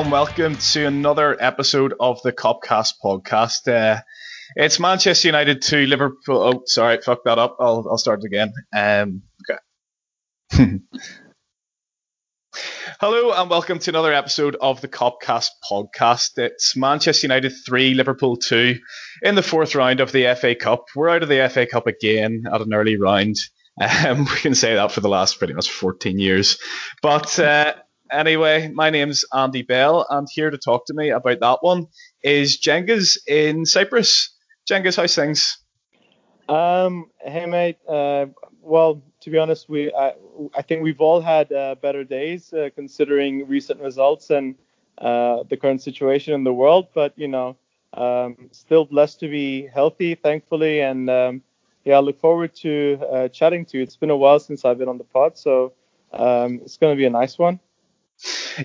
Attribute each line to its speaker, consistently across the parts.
Speaker 1: And welcome to another episode of the Copcast podcast. Uh, it's Manchester United 2, Liverpool. Oh, sorry, fuck that up. I'll, I'll start again. Um, okay. Hello and welcome to another episode of the Copcast podcast. It's Manchester United 3, Liverpool 2 in the fourth round of the FA Cup. We're out of the FA Cup again at an early round. Um, we can say that for the last pretty much 14 years. But uh, Anyway, my name's Andy Bell, and here to talk to me about that one is Cengiz in Cyprus. Cengiz, how's things?
Speaker 2: Um, hey mate. Uh, well, to be honest, we I, I think we've all had uh, better days uh, considering recent results and uh, the current situation in the world. But you know, um, still blessed to be healthy, thankfully, and um, yeah, I look forward to uh, chatting to you. It's been a while since I've been on the pod, so um, it's going to be a nice one.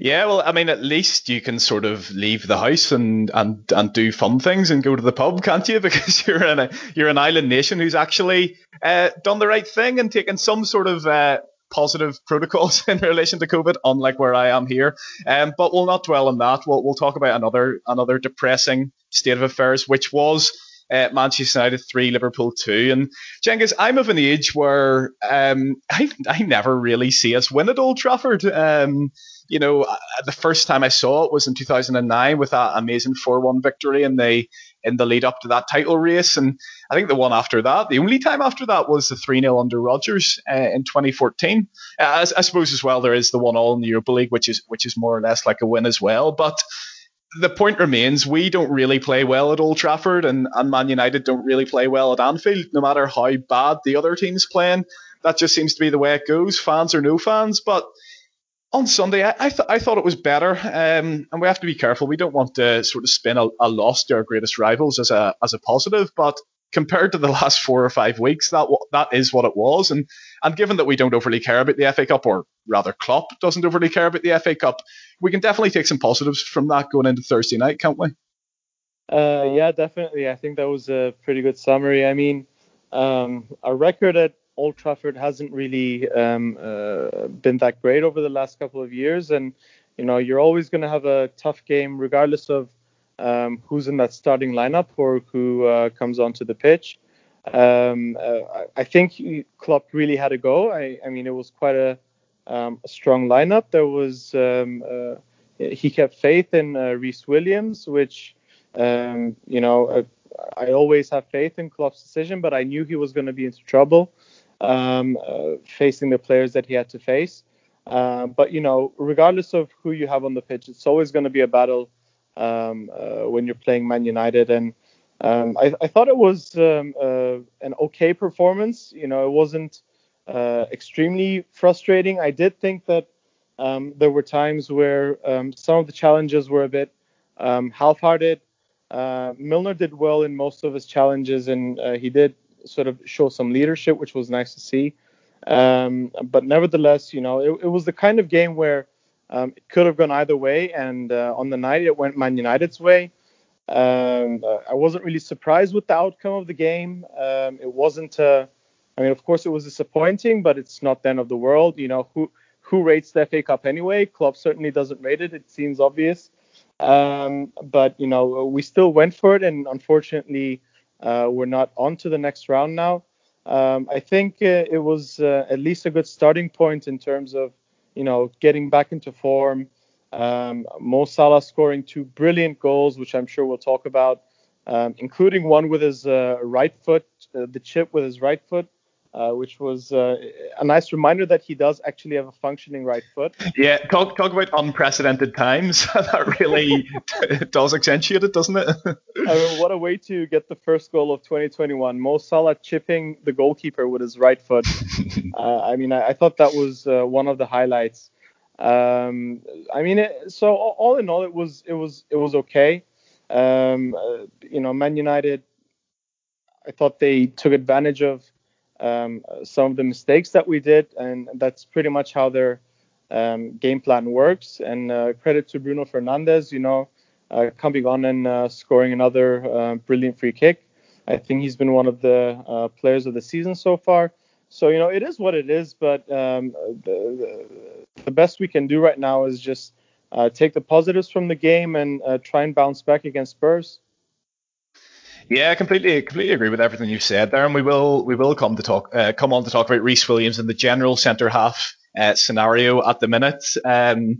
Speaker 1: Yeah, well, I mean, at least you can sort of leave the house and and and do fun things and go to the pub, can't you? Because you're in a you're an island nation who's actually uh, done the right thing and taken some sort of uh, positive protocols in relation to COVID, unlike where I am here. Um, but we'll not dwell on that. We'll we'll talk about another another depressing state of affairs, which was. Uh, Manchester United three, Liverpool two, and Cengiz, I'm of an age where um, I I never really see us win at Old Trafford. Um, you know, uh, the first time I saw it was in 2009 with that amazing 4-1 victory in the in the lead up to that title race, and I think the one after that, the only time after that was the 3-0 under Rodgers uh, in 2014. Uh, I, I, suppose as well there is the one all in the Europa League, which is which is more or less like a win as well, but. The point remains, we don't really play well at Old Trafford, and, and Man United don't really play well at Anfield, no matter how bad the other team's playing. That just seems to be the way it goes, fans or no fans. But on Sunday, I, I, th- I thought it was better, um, and we have to be careful. We don't want to sort of spin a, a loss to our greatest rivals as a as a positive, but compared to the last four or five weeks, that that is what it was. And and given that we don't overly care about the FA Cup, or rather Klopp doesn't overly care about the FA Cup, we can definitely take some positives from that going into Thursday night, can't we?
Speaker 2: Uh, yeah, definitely. I think that was a pretty good summary. I mean, um, our record at Old Trafford hasn't really um, uh, been that great over the last couple of years, and you know you're always going to have a tough game regardless of um, who's in that starting lineup or who uh, comes onto the pitch. Um, uh, I think Klopp really had a go. I, I mean, it was quite a, um, a strong lineup. There was um, uh, he kept faith in uh, Rhys Williams, which um, you know uh, I always have faith in Klopp's decision, but I knew he was going to be into trouble um, uh, facing the players that he had to face. Uh, but you know, regardless of who you have on the pitch, it's always going to be a battle um, uh, when you're playing Man United. And um, I, I, thought it was um, uh, an okay performance. You know, it wasn't uh, extremely frustrating. I did think that um, there were times where um, some of the challenges were a bit half-hearted. Uh, Milner did well in most of his challenges, and he did sort of show some leadership, which was nice to see. Um, but nevertheless, you know, it, it, was the kind of game where um, it could have gone either way, and uh, on the night it went Man United's way. Um, uh, I wasn't really surprised with the outcome of the game. Um, it wasn't. Uh, I mean, of course, it was disappointing, but it's not the end of the world. You know, who who rates the FA Cup anyway? Klopp certainly doesn't rate it. It seems obvious. Um, but you know, we still went for it, and unfortunately, uh, we're not on to the next round now. Um, I think uh, it was uh, at least a good starting point in terms of, you know, getting back into form. Um, Mo Salah scoring two brilliant goals, which I'm sure we'll talk about, um, including one with his uh, right foot, uh, the chip with his right foot, uh, which was uh, a nice reminder that he does actually have a functioning right foot.
Speaker 1: Yeah, talk talk about unprecedented times. that really does accentuate it, doesn't it? I
Speaker 2: mean, what a way to get the first goal of 2021. Mo Salah chipping the goalkeeper with his right foot. uh, I mean, I, I, thought that was uh, one of the highlights. Um, I mean, it, so all in all, it was it was it was okay. Um, uh, you know, Man United. I thought they took advantage of um, some of the mistakes that we did, and that's pretty much how their um, game plan works. And uh, credit to Bruno Fernandes, you know, uh, coming on and uh, scoring another uh, brilliant free kick. I think he's been one of the uh, players of the season so far. So you know, it is what it is. But um, the, the, best we can do right now is just uh, take the positives from the game and try and bounce back against Spurs.
Speaker 1: Yeah, I completely completely agree with everything you've said there, and we will we will come to talk uh, come on to talk about Rhys Williams and the general centre half uh, scenario at the minute. Um,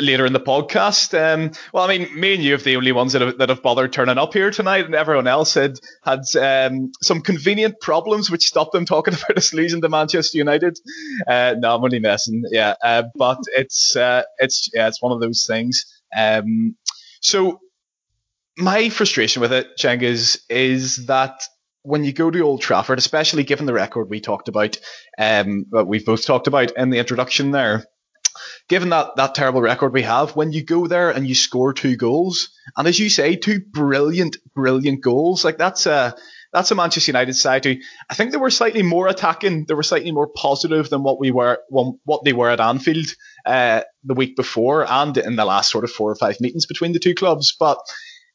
Speaker 1: later in the podcast. Um, well, I mean, me and you are the only ones that have, that have bothered turning up here tonight, and everyone else had had um, some convenient problems which stopped them talking about us losing to Manchester United. Uh, no, I'm only messing. Yeah, uh, but it's uh, it's yeah, it's one of those things. Um, so my frustration with it, Cheng, is is that when you go to Old Trafford, especially given the record we talked about, um, that we've both talked about in the introduction there, given that, that terrible record we have, when you go there and you score two goals, and as you say, two brilliant, brilliant goals, like that's a that's a Manchester United side who I think they were slightly more attacking, they were slightly more positive than what we were, what they were at Anfield uh, the week before, and in the last sort of four or five meetings between the two clubs, but.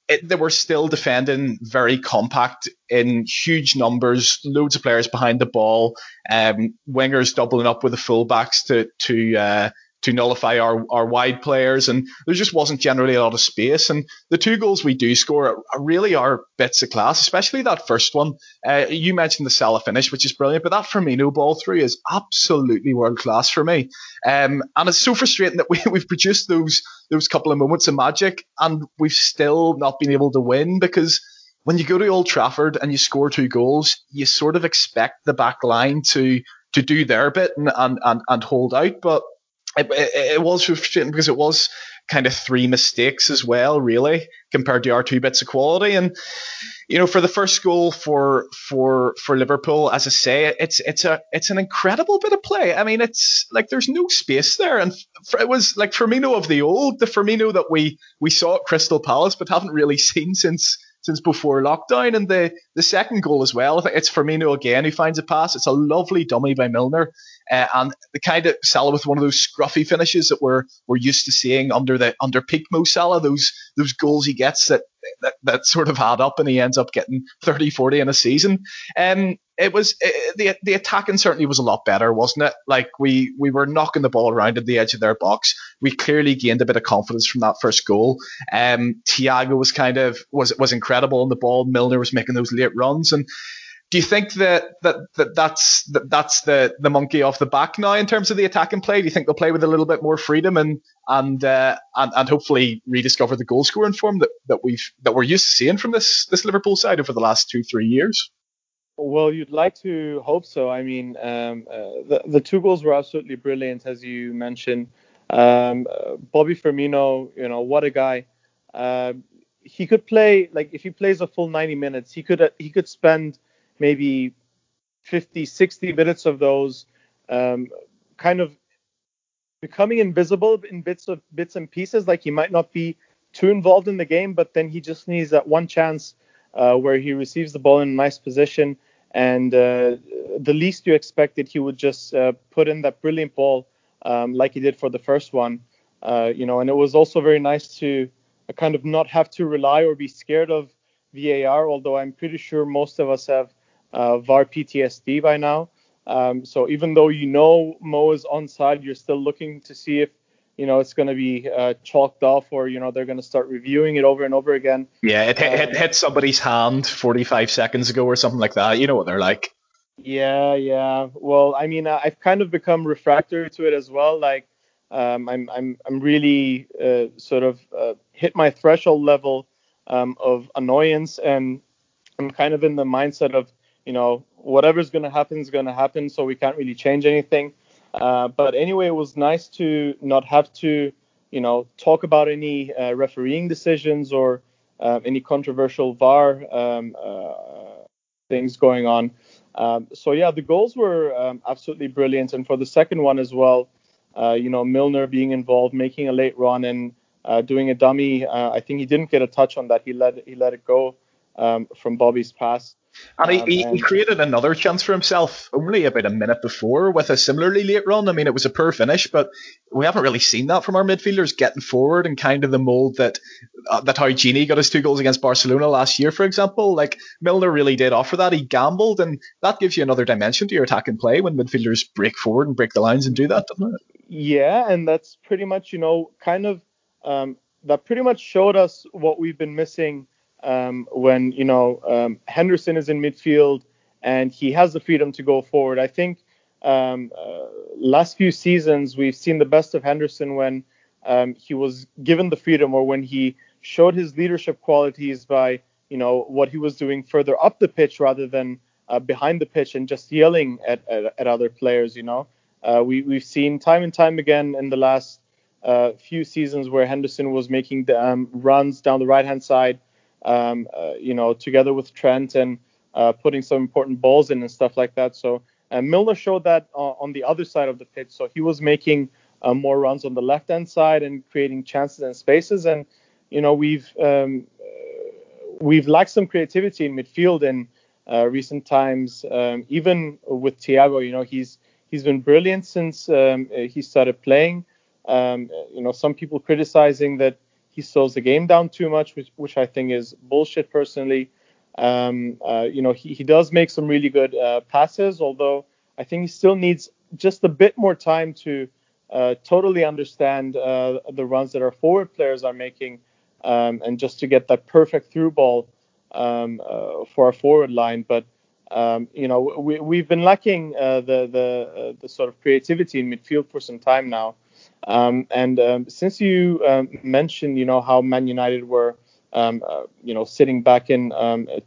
Speaker 1: It, they were still defending very compact in huge numbers, loads of players behind the ball, um, wingers doubling up with the fullbacks to to uh, to nullify our, our wide players, and there just wasn't generally a lot of space. And the two goals we do score really are bits of class, especially that first one. Uh, you mentioned the Salah finish, which is brilliant, but that Firmino ball through is absolutely world class for me. Um, and it's so frustrating that we, we've produced those those couple of moments of magic, and we've still not been able to win because when you go to Old Trafford and you score two goals, you sort of expect the back line to to do their bit and, and, and, and hold out. But it, it, it was frustrating because it was kind of three mistakes as well, really, compared to our two bits of quality. And you know, for the first goal for for for Liverpool, as I say, it's it's a it's an incredible bit of play. I mean, it's like there's no space there, and for, it was like Firmino of the old, the Firmino that we we saw at Crystal Palace, but haven't really seen since since before lockdown. And the the second goal as well, I think it's Firmino again who finds a pass. It's a lovely dummy by Milner. Uh, and the kind of Salah with one of those scruffy finishes that we're we're used to seeing under the under peak Mo Salah, those those goals he gets that, that that sort of add up and he ends up getting 30, 40 in a season. Um, it was it, the the attacking certainly was a lot better, wasn't it? Like we we were knocking the ball around at the edge of their box. We clearly gained a bit of confidence from that first goal. Um, Thiago was kind of was was incredible on the ball. Milner was making those late runs and do you think that, that, that that's that that's the, the monkey off the back now in terms of the attacking play? Do you think they'll play with a little bit more freedom and and uh, and, and hopefully rediscover the goal scoring form that, that we've that we're used to seeing from this this Liverpool side over the last two three years?
Speaker 2: Well, you'd like to hope so. I mean, um, uh, the the two goals were absolutely brilliant, as you mentioned. Um, uh, Bobby Firmino, you know, what a guy. Uh, he could play like if he plays a full 90 minutes, he could he could spend maybe 50, 60 minutes of those um, kind of becoming invisible in bits of bits and pieces. Like he might not be too involved in the game, but then he just needs that one chance uh, where he receives the ball in a nice position, and uh, the least you expected, he would just uh, put in that brilliant ball um, like he did for the first one. Uh, you know, and it was also very nice to kind of not have to rely or be scared of VAR, although I'm pretty sure most of us have uh, VAR PTSD by now. Um, so even though you know Mo is onside, you're still looking to see if you know it's going to be uh, chalked off or you know they're going to start reviewing it over and over again.
Speaker 1: Yeah, it, um, it hit somebody's hand 45 seconds ago or something like that. You know what they're like.
Speaker 2: Yeah, yeah. Well, I mean, I've kind of become refractory to it as well. Like, um, I'm, I'm, I'm really uh, sort of uh, hit my threshold level um, of annoyance, and I'm kind of in the mindset of you know, whatever's going to happen is going to happen, so we can't really change anything. Uh, but anyway, it was nice to not have to, you know, talk about any uh, refereeing decisions or uh, any controversial VAR um, uh, things going on. Um, so yeah, the goals were um, absolutely brilliant, and for the second one as well, uh, you know, Milner being involved, making a late run and doing a dummy. I think he didn't get a touch on that. He let he let it go um, from Bobby's pass.
Speaker 1: And he, um, he, he, created another chance for himself only about a minute before with a similarly late run. I mean, it was a poor finish, but we haven't really seen that from our midfielders getting forward and kind of the mold that uh, that how Gini got his two goals against Barcelona last year, for example. Like Milner really did offer that. He gambled, and that gives you another dimension to your attack and play when midfielders break forward and break the lines and do that, doesn't it?
Speaker 2: Yeah, and that's pretty much you know kind of um, that pretty much showed us what we've been missing um, when you know um, Henderson is in midfield and he has the freedom to go forward. I think um, uh, last few seasons we've seen the best of Henderson when um, he was given the freedom or when he showed his leadership qualities by you know what he was doing further up the pitch rather than uh, behind the pitch and just yelling at, at, at other players. You know, uh, we we've seen time and time again in the last uh, few seasons where Henderson was making the um, runs down the right hand side, um, uh, you know, together with Trent and uh, putting some important balls in and stuff like that. So Milner showed that on the other side of the pitch. So he was making more runs on the left hand side and creating chances and spaces. And you know, we've um, we've lacked some creativity in midfield in uh, recent times. Um, even with Thiago, you know, he's he's been brilliant since um, he started playing. Um, you know, some people criticizing that he slows the game down too much, which which I think is bullshit personally. Um, uh, you know, he, he does make some really good uh, passes, although I think he still needs just a bit more time to uh, totally understand uh, the runs that our forward players are making um, and just to get that perfect through ball um, uh, for our forward line. But um, you know, we, we've been lacking uh, the the the sort of creativity in midfield for some time now. Um, and um, since you um, mentioned, you know, how Man United were, uh, you know, sitting back in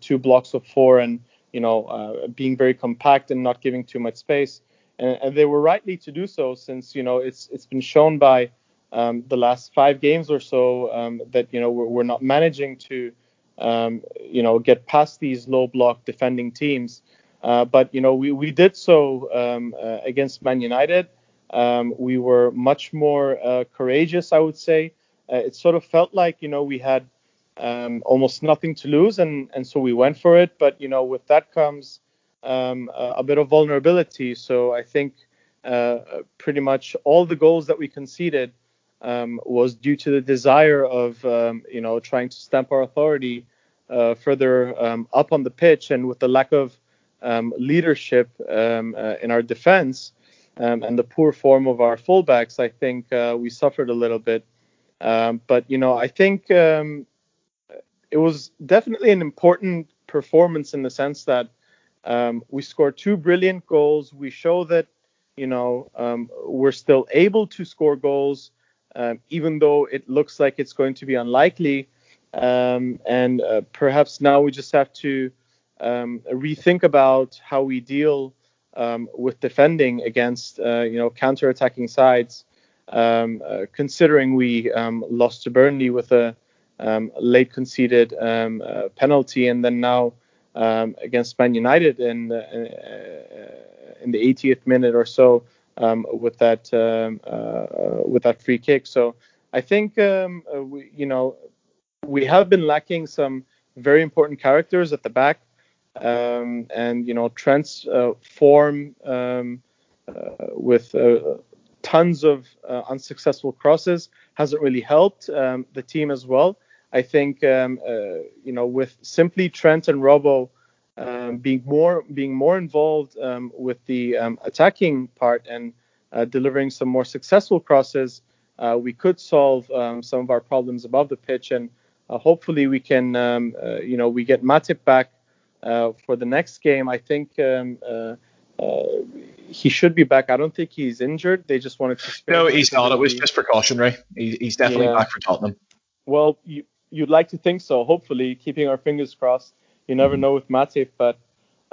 Speaker 2: two blocks of four and you know, uh, being very compact and not giving too much space. And, and, they were rightly to do so, since you know it's it's been shown by um, the last five games or so um, that you know we're, we're not managing to um, you know get past these low block defending teams. Uh, but you know we, we did so um, uh, against Man United. Um, we were much more uh, courageous, I would say. Uh, it sort of felt like you know we had um, almost nothing to lose, and and so we went for it. But you know with that comes a, a, bit of vulnerability. So I think uh, pretty much all the goals that we conceded um, was due to the desire of um, you know trying to stamp our authority uh, further um, up on the pitch, and with the lack of um, leadership um, uh, in our defense um, and the poor form of our fullbacks, I think uh, we suffered a little bit. but you know, I think it was definitely an important performance in the sense that we scored two brilliant goals. We show that you know we're still able to score goals um, even though it looks like it's going to be unlikely. Um, and uh, perhaps now we just have to um, rethink about how we deal um, with defending against, uh, you know, counter-attacking sides. Um, uh, considering we um, lost to Burnley with a late conceded uh, penalty, and then now against Man United in uh, in the 80th minute or so um, with that um, uh, uh, with that free kick. So I think um, uh, we, you know we have been lacking some very important characters at the back, um, and you know Trent's form uh, um, uh, with uh, tons of unsuccessful crosses hasn't really helped um, the team as well. I think um, you know with simply Trent and Robo um, being more being more involved um, with the um, attacking part and uh, delivering some more successful crosses, uh, we could solve um, some of our problems above the pitch, and uh, hopefully we can, uh, you know, we get Matip back uh, for the next game. I think. Um, he should be back. I don't think he's injured. They just wanted to.
Speaker 1: No, he's not. It was just precautionary. He, he's definitely yeah. back for Tottenham.
Speaker 2: Well, you, you'd like to think so. Hopefully, keeping our fingers crossed you never know with Matip, but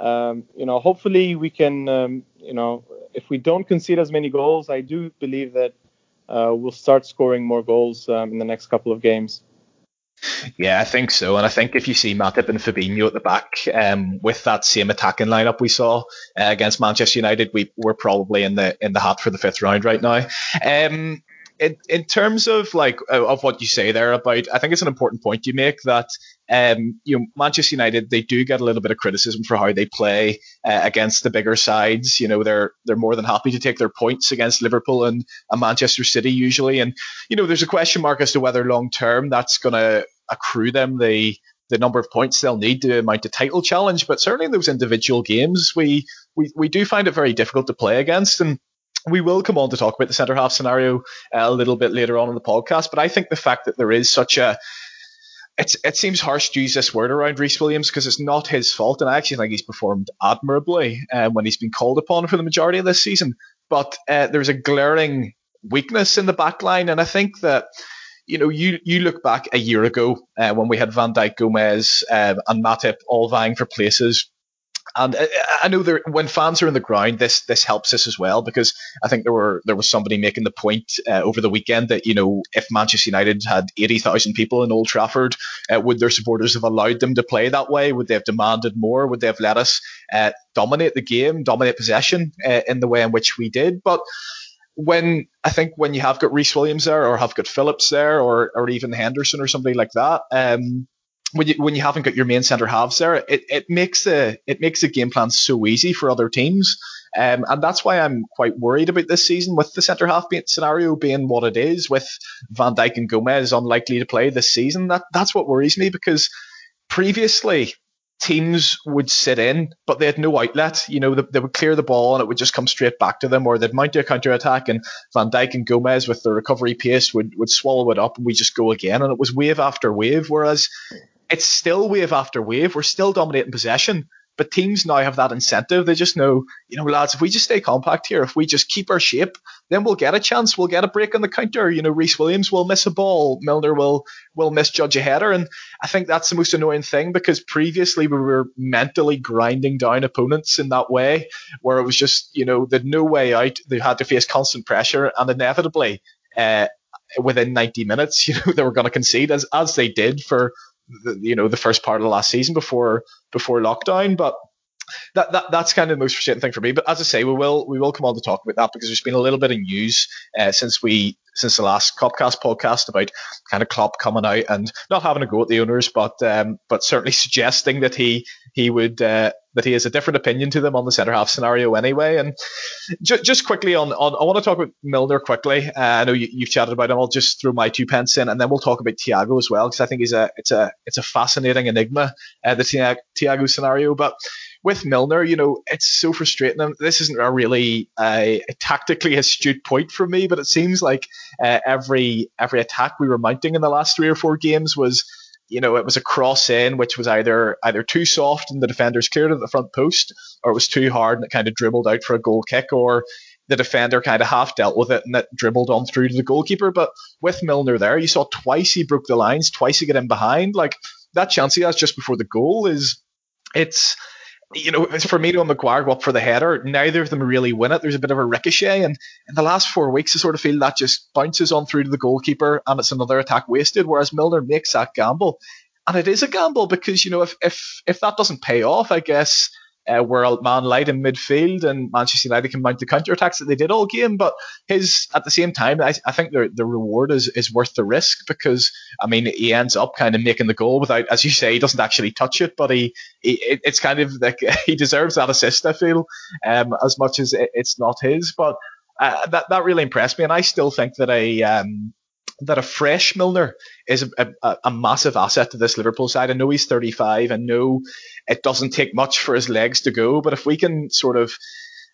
Speaker 2: um, you know, hopefully we can, um, you know, if we don't concede as many goals, I do believe that uh, we'll start scoring more goals um, in the next couple of games.
Speaker 1: Yeah, I think so. And I think if you see Matip and Fabinho at the back um, with that same attacking lineup we saw uh, against Manchester United, we, we're probably in the in the hat for the fifth round right now. Um, in, in terms of like of what you say there about, I think it's an important point you make that um, you know Manchester United they do get a little bit of criticism for how they play uh, against the bigger sides. You know they're they're more than happy to take their points against Liverpool and, and Manchester City usually, and you know there's a question mark as to whether long term that's going to accrue them the the number of points they'll need to mount a title challenge. But certainly in those individual games, we we we do find it very difficult to play against and we will come on to talk about the centre half scenario uh, a little bit later on in the podcast. But I think the fact that there is such a it's, it seems harsh to use this word around Rhys Williams because it's not his fault, and I actually think he's performed admirably uh, when he's been called upon for the majority of this season. But uh, there's a glaring weakness in the back line, and I think that you know, you you look back a year ago uh, when we had Van Dijk, Gomez, uh, and Matip all vying for places and I know there, when fans are in the ground, this this helps us as well because I think there were there was somebody making the point uh, over the weekend that you know if Manchester United had eighty thousand people in Old Trafford, uh, would their supporters have allowed them to play that way? Would they have demanded more? Would they have let us uh, dominate the game, dominate possession uh, in the way in which we did? But when I think when you have got Rhys Williams there, or have got Phillips there, or or even Henderson or somebody like that, um, when you when you haven't got your main centre halves there, it, it makes the it makes the game plan so easy for other teams. Um, and that's why I'm quite worried about this season with the centre half being, scenario being what it is, with Van Dijk and Gomez unlikely to play this season. That that's what worries me because previously teams would sit in, but they had no outlet. You know, they, they, would clear the ball and it would just come straight back to them, or they'd mount a counter attack, and Van Dijk and Gomez with their recovery pace would would swallow it up, and we just go again. And it was wave after wave. Whereas it's still wave after wave. We're still dominating possession, but teams now have that incentive. They just know, you know, lads, if we just stay compact here, if we just keep our shape, then we'll get a chance. We'll get a break on the counter. You know, Rhys Williams will miss a ball. Milner will will misjudge a header. And I think that's the most annoying thing because previously we were mentally grinding down opponents in that way, where it was just, you know, there'd no way out. They had to face constant pressure and inevitably uh, within 90 minutes, you know, they were going to concede as, as they did for the, you know the first part of the last season before before lockdown. But that, that that's kind of the most frustrating thing for me. But as I say, we will we will come on to talk about that because there's been a little bit of news uh, since we since the last Copcast podcast about kind of Klopp coming out and not having a go at the owners, but um, but certainly suggesting that he he would uh, that he has a different opinion to them on the centre half scenario anyway. And ju- just quickly on, on I want to talk about Milner quickly. Uh, I know you, have chatted about him. I'll just throw my two pence in, and then we'll talk about Thiago as well because I think he's a it's a it's a fascinating enigma uh, the Thiago scenario, but with Milner, you know, it's so frustrating. This isn't a really uh, a tactically astute point for me, but it seems like uh, every every attack we were mounting in the last three or four games was, you know, it was a cross in which was either either too soft and the defenders cleared at the front post, or it was too hard and it kind of dribbled out for a goal kick, or the defender kind of half dealt with it and it dribbled on through to the goalkeeper. But with Milner there, you saw twice he broke the lines, twice he got in behind. Like that chance he has just before the goal is it's you know, Firmino and Maguire up for the header. Neither of them really win it. There's a bit of a ricochet, and in the last four weeks, I sort of feel that just bounces on through to the goalkeeper, and it's another attack wasted. Whereas Milner makes that gamble, and it is a gamble because you know if if if that doesn't pay off, I guess uh, we're man light in midfield and Manchester United can mount the counter attacks that they did all game. But his at the same time, I, I think the the reward is, is worth the risk because I mean he ends up kind of making the goal without, as you say, he doesn't actually touch it, but he, he it's kind of like he deserves that assist. I feel um, as much as it's not his, but. Uh, that that really impressed me, and I still think that I um, that a fresh Milner is a, a, a, massive asset to this Liverpool side. I know he's 35. I know it doesn't take much for his legs to go, but if we can sort of,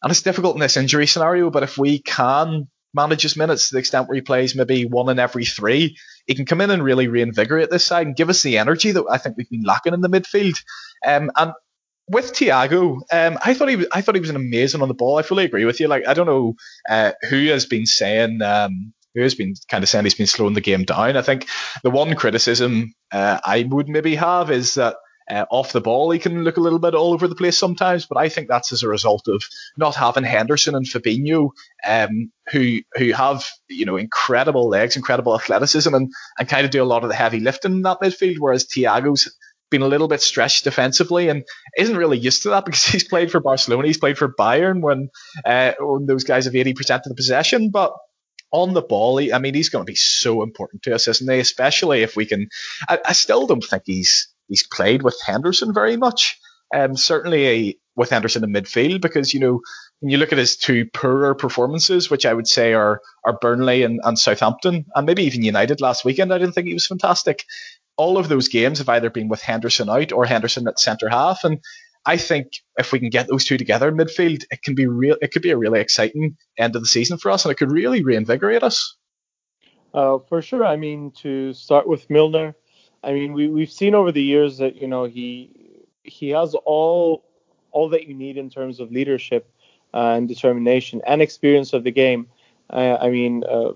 Speaker 1: and it's difficult in this injury scenario, but if we can manage his minutes to the extent where he plays maybe one in every three, he can come in and really reinvigorate this side and give us the energy that I think we've been lacking in the midfield. Um, and with Thiago, um, I thought he was, I thought he was an amazing on the ball. I fully agree with you. Like I don't know uh, who has been saying um, who has been kind of saying he's been slowing the game down. I think the one criticism uh, I would maybe have is that uh, off the ball he can look a little bit all over the place sometimes, but I think that's as a result of not having Henderson and Fabinho, um, who who have you know incredible legs, incredible athleticism, and and kind of do a lot of the heavy lifting in that midfield, whereas Thiago's been a little bit stretched defensively and isn't really used to that because he's played for Barcelona, he's played for Bayern when, uh, when those guys have 80% of the possession, but on the ball, I mean, he's going to be so important to us, isn't he? Especially if we can. I, I still don't think he's he's played with Henderson very much. Um, certainly with Henderson in midfield, because you know when you look at his two poorer performances, which I would say are are Burnley and, and Southampton, and maybe even United last weekend, I didn't think he was fantastic. All of those games have either been with Henderson out or Henderson at centre half, and I think if we can get those two together in midfield, it can be real. It could be a really exciting end of the season for us, and it could really reinvigorate us.
Speaker 2: Uh, for sure. I mean, to start with Milner, I mean, we we've seen over the years that you know he he has all all that you need in terms of leadership uh, and determination and experience of the game. Uh, I mean, uh,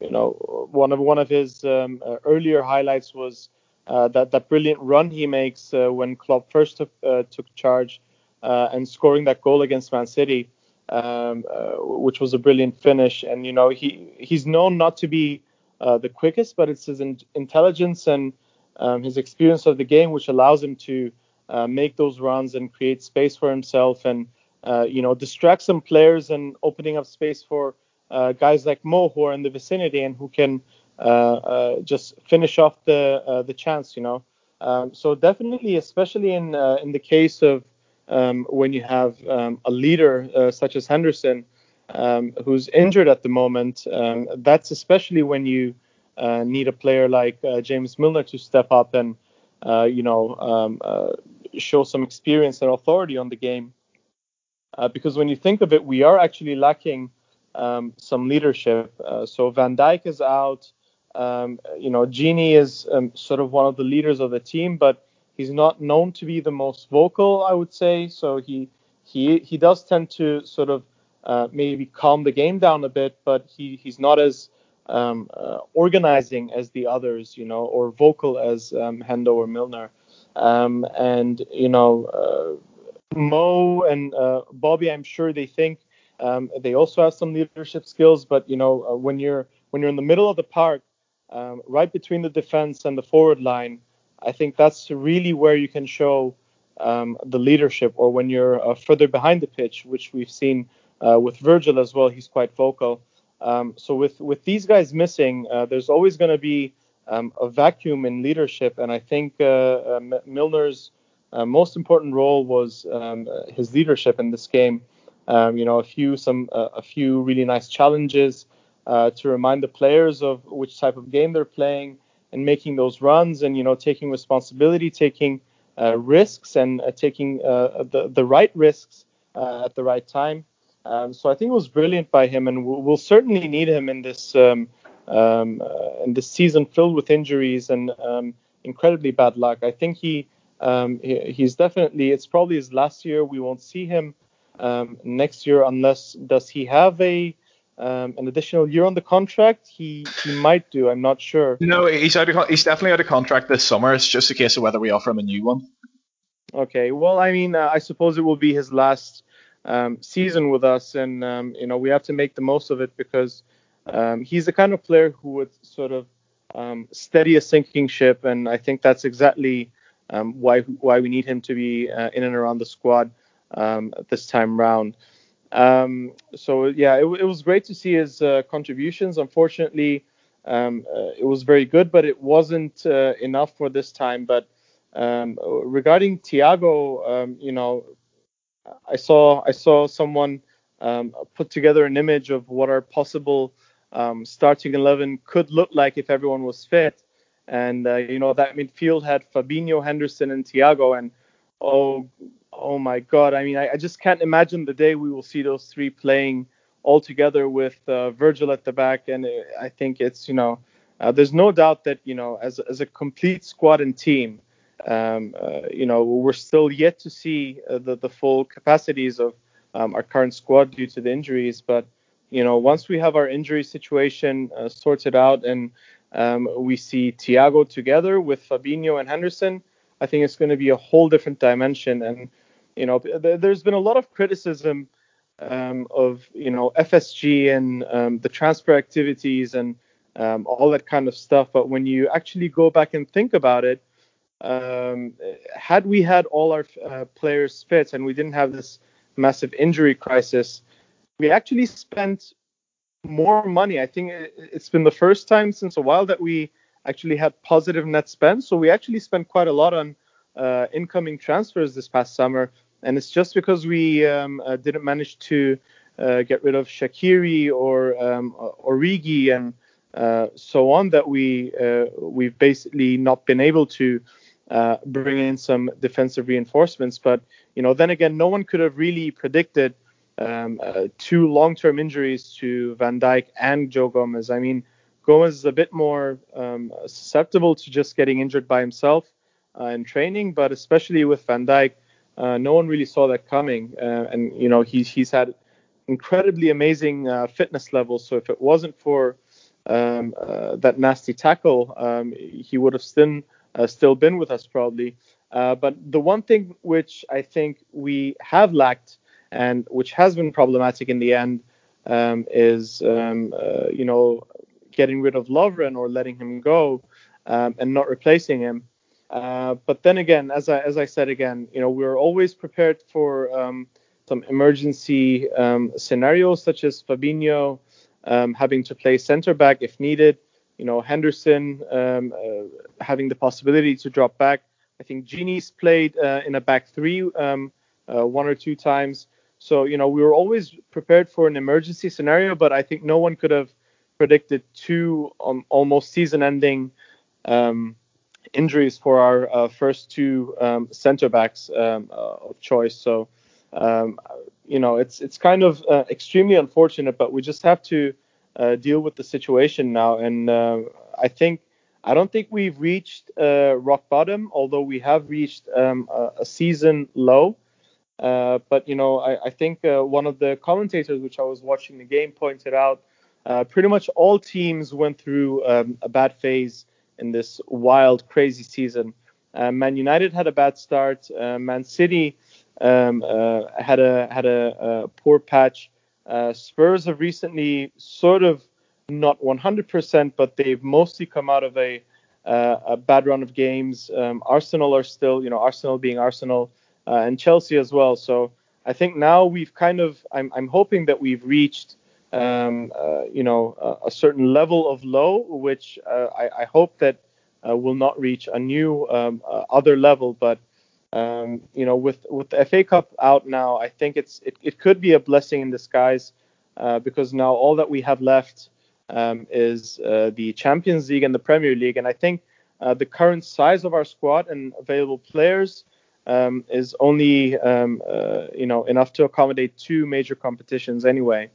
Speaker 2: you know, one of one of his um, uh, earlier highlights was uh, that that brilliant run he makes when Klopp first took, took charge and scoring that goal against Man City, um, which was a brilliant finish. And you know, he he's known not to be the quickest, but it's his in- intelligence and um, his experience of the game which allows him to uh, make those runs and create space for himself and uh, you know distract some players and opening up space for uh, guys like Mo who are in the vicinity and who can uh, uh, just finish off the uh, the chance you know um, so definitely especially in in the case of um, when you have um, a leader such as Henderson um, who's injured at the moment um, that's especially when you need a player like James Milner to step up and you know show some experience and authority on the game. Uh, because when you think of it, we are actually lacking um, some leadership. Uh, so Van Dijk is out. Um, you know, Gini is um, sort of one of the leaders of the team, but he's not known to be the most vocal, I would say. So he he he does tend to sort of uh, maybe calm the game down a bit, but he he's not as um, uh, organizing as the others, you know, or vocal as um, Hendo or Milner. Um, and you know, uh, Mo and uh, Bobby, I'm sure they think um, they also have some leadership skills. But you know, uh, when you're when you're in the middle of the park, um, right between the defense and the forward line, I think that's really where you can show um, the leadership. Or when you're uh, further behind the pitch, which we've seen uh, with Virgil as well, he's quite vocal. Um, so with with these guys missing, uh, there's always going to be um, a vacuum in leadership. And I think uh, uh, Milner's uh, most important role was um, his leadership in this game. Um, you know, a few some a few really nice challenges to remind the players of which type of game they're playing and making those runs and you know taking responsibility, taking uh, risks and uh, taking uh, the the right risks at the right time. Um, so I think it was brilliant by him, and we'll, we'll certainly need him in this um, um, uh, and this season filled with injuries and um, incredibly bad luck. I think he, um, he, he's definitely it's probably his last year. We won't see him um, next year unless does he have a um, an additional year on the contract? He he might do. I'm not sure.
Speaker 1: No, he's out of he's definitely out of contract this summer. It's just a case of whether we offer him a new one.
Speaker 2: Okay. Well, I mean, uh, I suppose it will be his last um, season with us, and um, you know we have to make the most of it because um, he's the kind of player who would sort of um, steady a sinking ship, and I think that's exactly um, why why we need him to be uh, in and around the squad um, this time round. Um, so yeah, it, it, was great to see his uh, contributions. Unfortunately, um, uh, it was very good, but it wasn't uh, enough for this time. But um, regarding Thiago, you know, I saw I saw someone put together an image of what are possible um, starting 11 could look like if everyone was fit. And, uh, you know, that midfield had Fabinho, Henderson, and Thiago. And, oh, oh my God. I mean, I, I just can't imagine the day we will see those three playing all together with uh, Virgil at the back. And uh, I think it's, you know, uh, there's no doubt that, you know, as, as a complete squad and team, um, uh, you know, we're still yet to see uh, the, the full capacities of um, our current squad due to the injuries. But, you know, once we have our injury situation uh, sorted out and um, we see Thiago together with Fabinho and Henderson, I think it's going to be a whole different dimension. And you know, there's been a lot of criticism um, of you know FSG and um, the transfer activities and um, all that kind of stuff. But when you actually go back and think about it, um, had we had all our uh, players fit and we didn't have this massive injury crisis, we actually spent more money. I think it's been the first time since a while that we actually had positive net spend. So we actually spent quite a lot on uh, incoming transfers this past summer, and it's just because we um, uh, didn't manage to uh, get rid of Shaqiri or um, Origi and uh, so on that we uh, we've basically not been able to uh, bring in some defensive reinforcements. But you know, then again, no one could have really predicted um, uh, two long-term injuries to Van Dijk and Joe Gomez. I mean, Gomez is a bit more um, susceptible to just getting injured by himself uh, in training, but especially with Van Dijk, uh, no one really saw that coming. Uh, and you know, he's he's had incredibly amazing uh, fitness levels. So if it wasn't for um, uh, that nasty tackle, um, he would have still still been with us probably. but the one thing which I think we have lacked and which has been problematic in the end um, is um, uh, you know getting rid of Lovren or letting him go um, and not replacing him. Uh, but then again, as I as I said again, you know we're always prepared for um, some emergency um, scenarios such as Fabinho um, having to play center back if needed. You know Henderson uh, having the possibility to drop back. I think Gini's played uh, in a back three uh, one or two times. So, you know, we were always prepared for an emergency scenario, but I think no one could have predicted two um, almost season ending um, injuries for our uh, first two um, center backs um, uh, of choice. So, um, you know, it's it's kind of uh, extremely unfortunate, but we just have to uh, deal with the situation now. And uh, I think I don't think we've reached uh, rock bottom, although we have reached um, a, a season low. But you know, I, I think one of the commentators, which I was watching the game, pointed out pretty much all teams went through um, a bad phase in this wild, crazy season. Uh, Man United had a bad start. Uh, Man City um, had a had a, a poor patch. Spurs have recently sort of not 100%, but they've mostly come out of a a bad run of games. Um, Arsenal are still, you know, Arsenal being Arsenal uh, and Chelsea as well. So I think now we've kind of I'm I'm hoping that we've reached um, uh, you know a, a, certain level of low, which uh, I, I, hope that uh, will not reach a new um, uh, other level. But um, you know with with the FA Cup out now, I think it's it, it could be a blessing in disguise uh, because now all that we have left um, is the Champions League and the Premier League, and I think the current size of our squad and available players um, is only um, uh, you know enough to accommodate two major competitions anyway.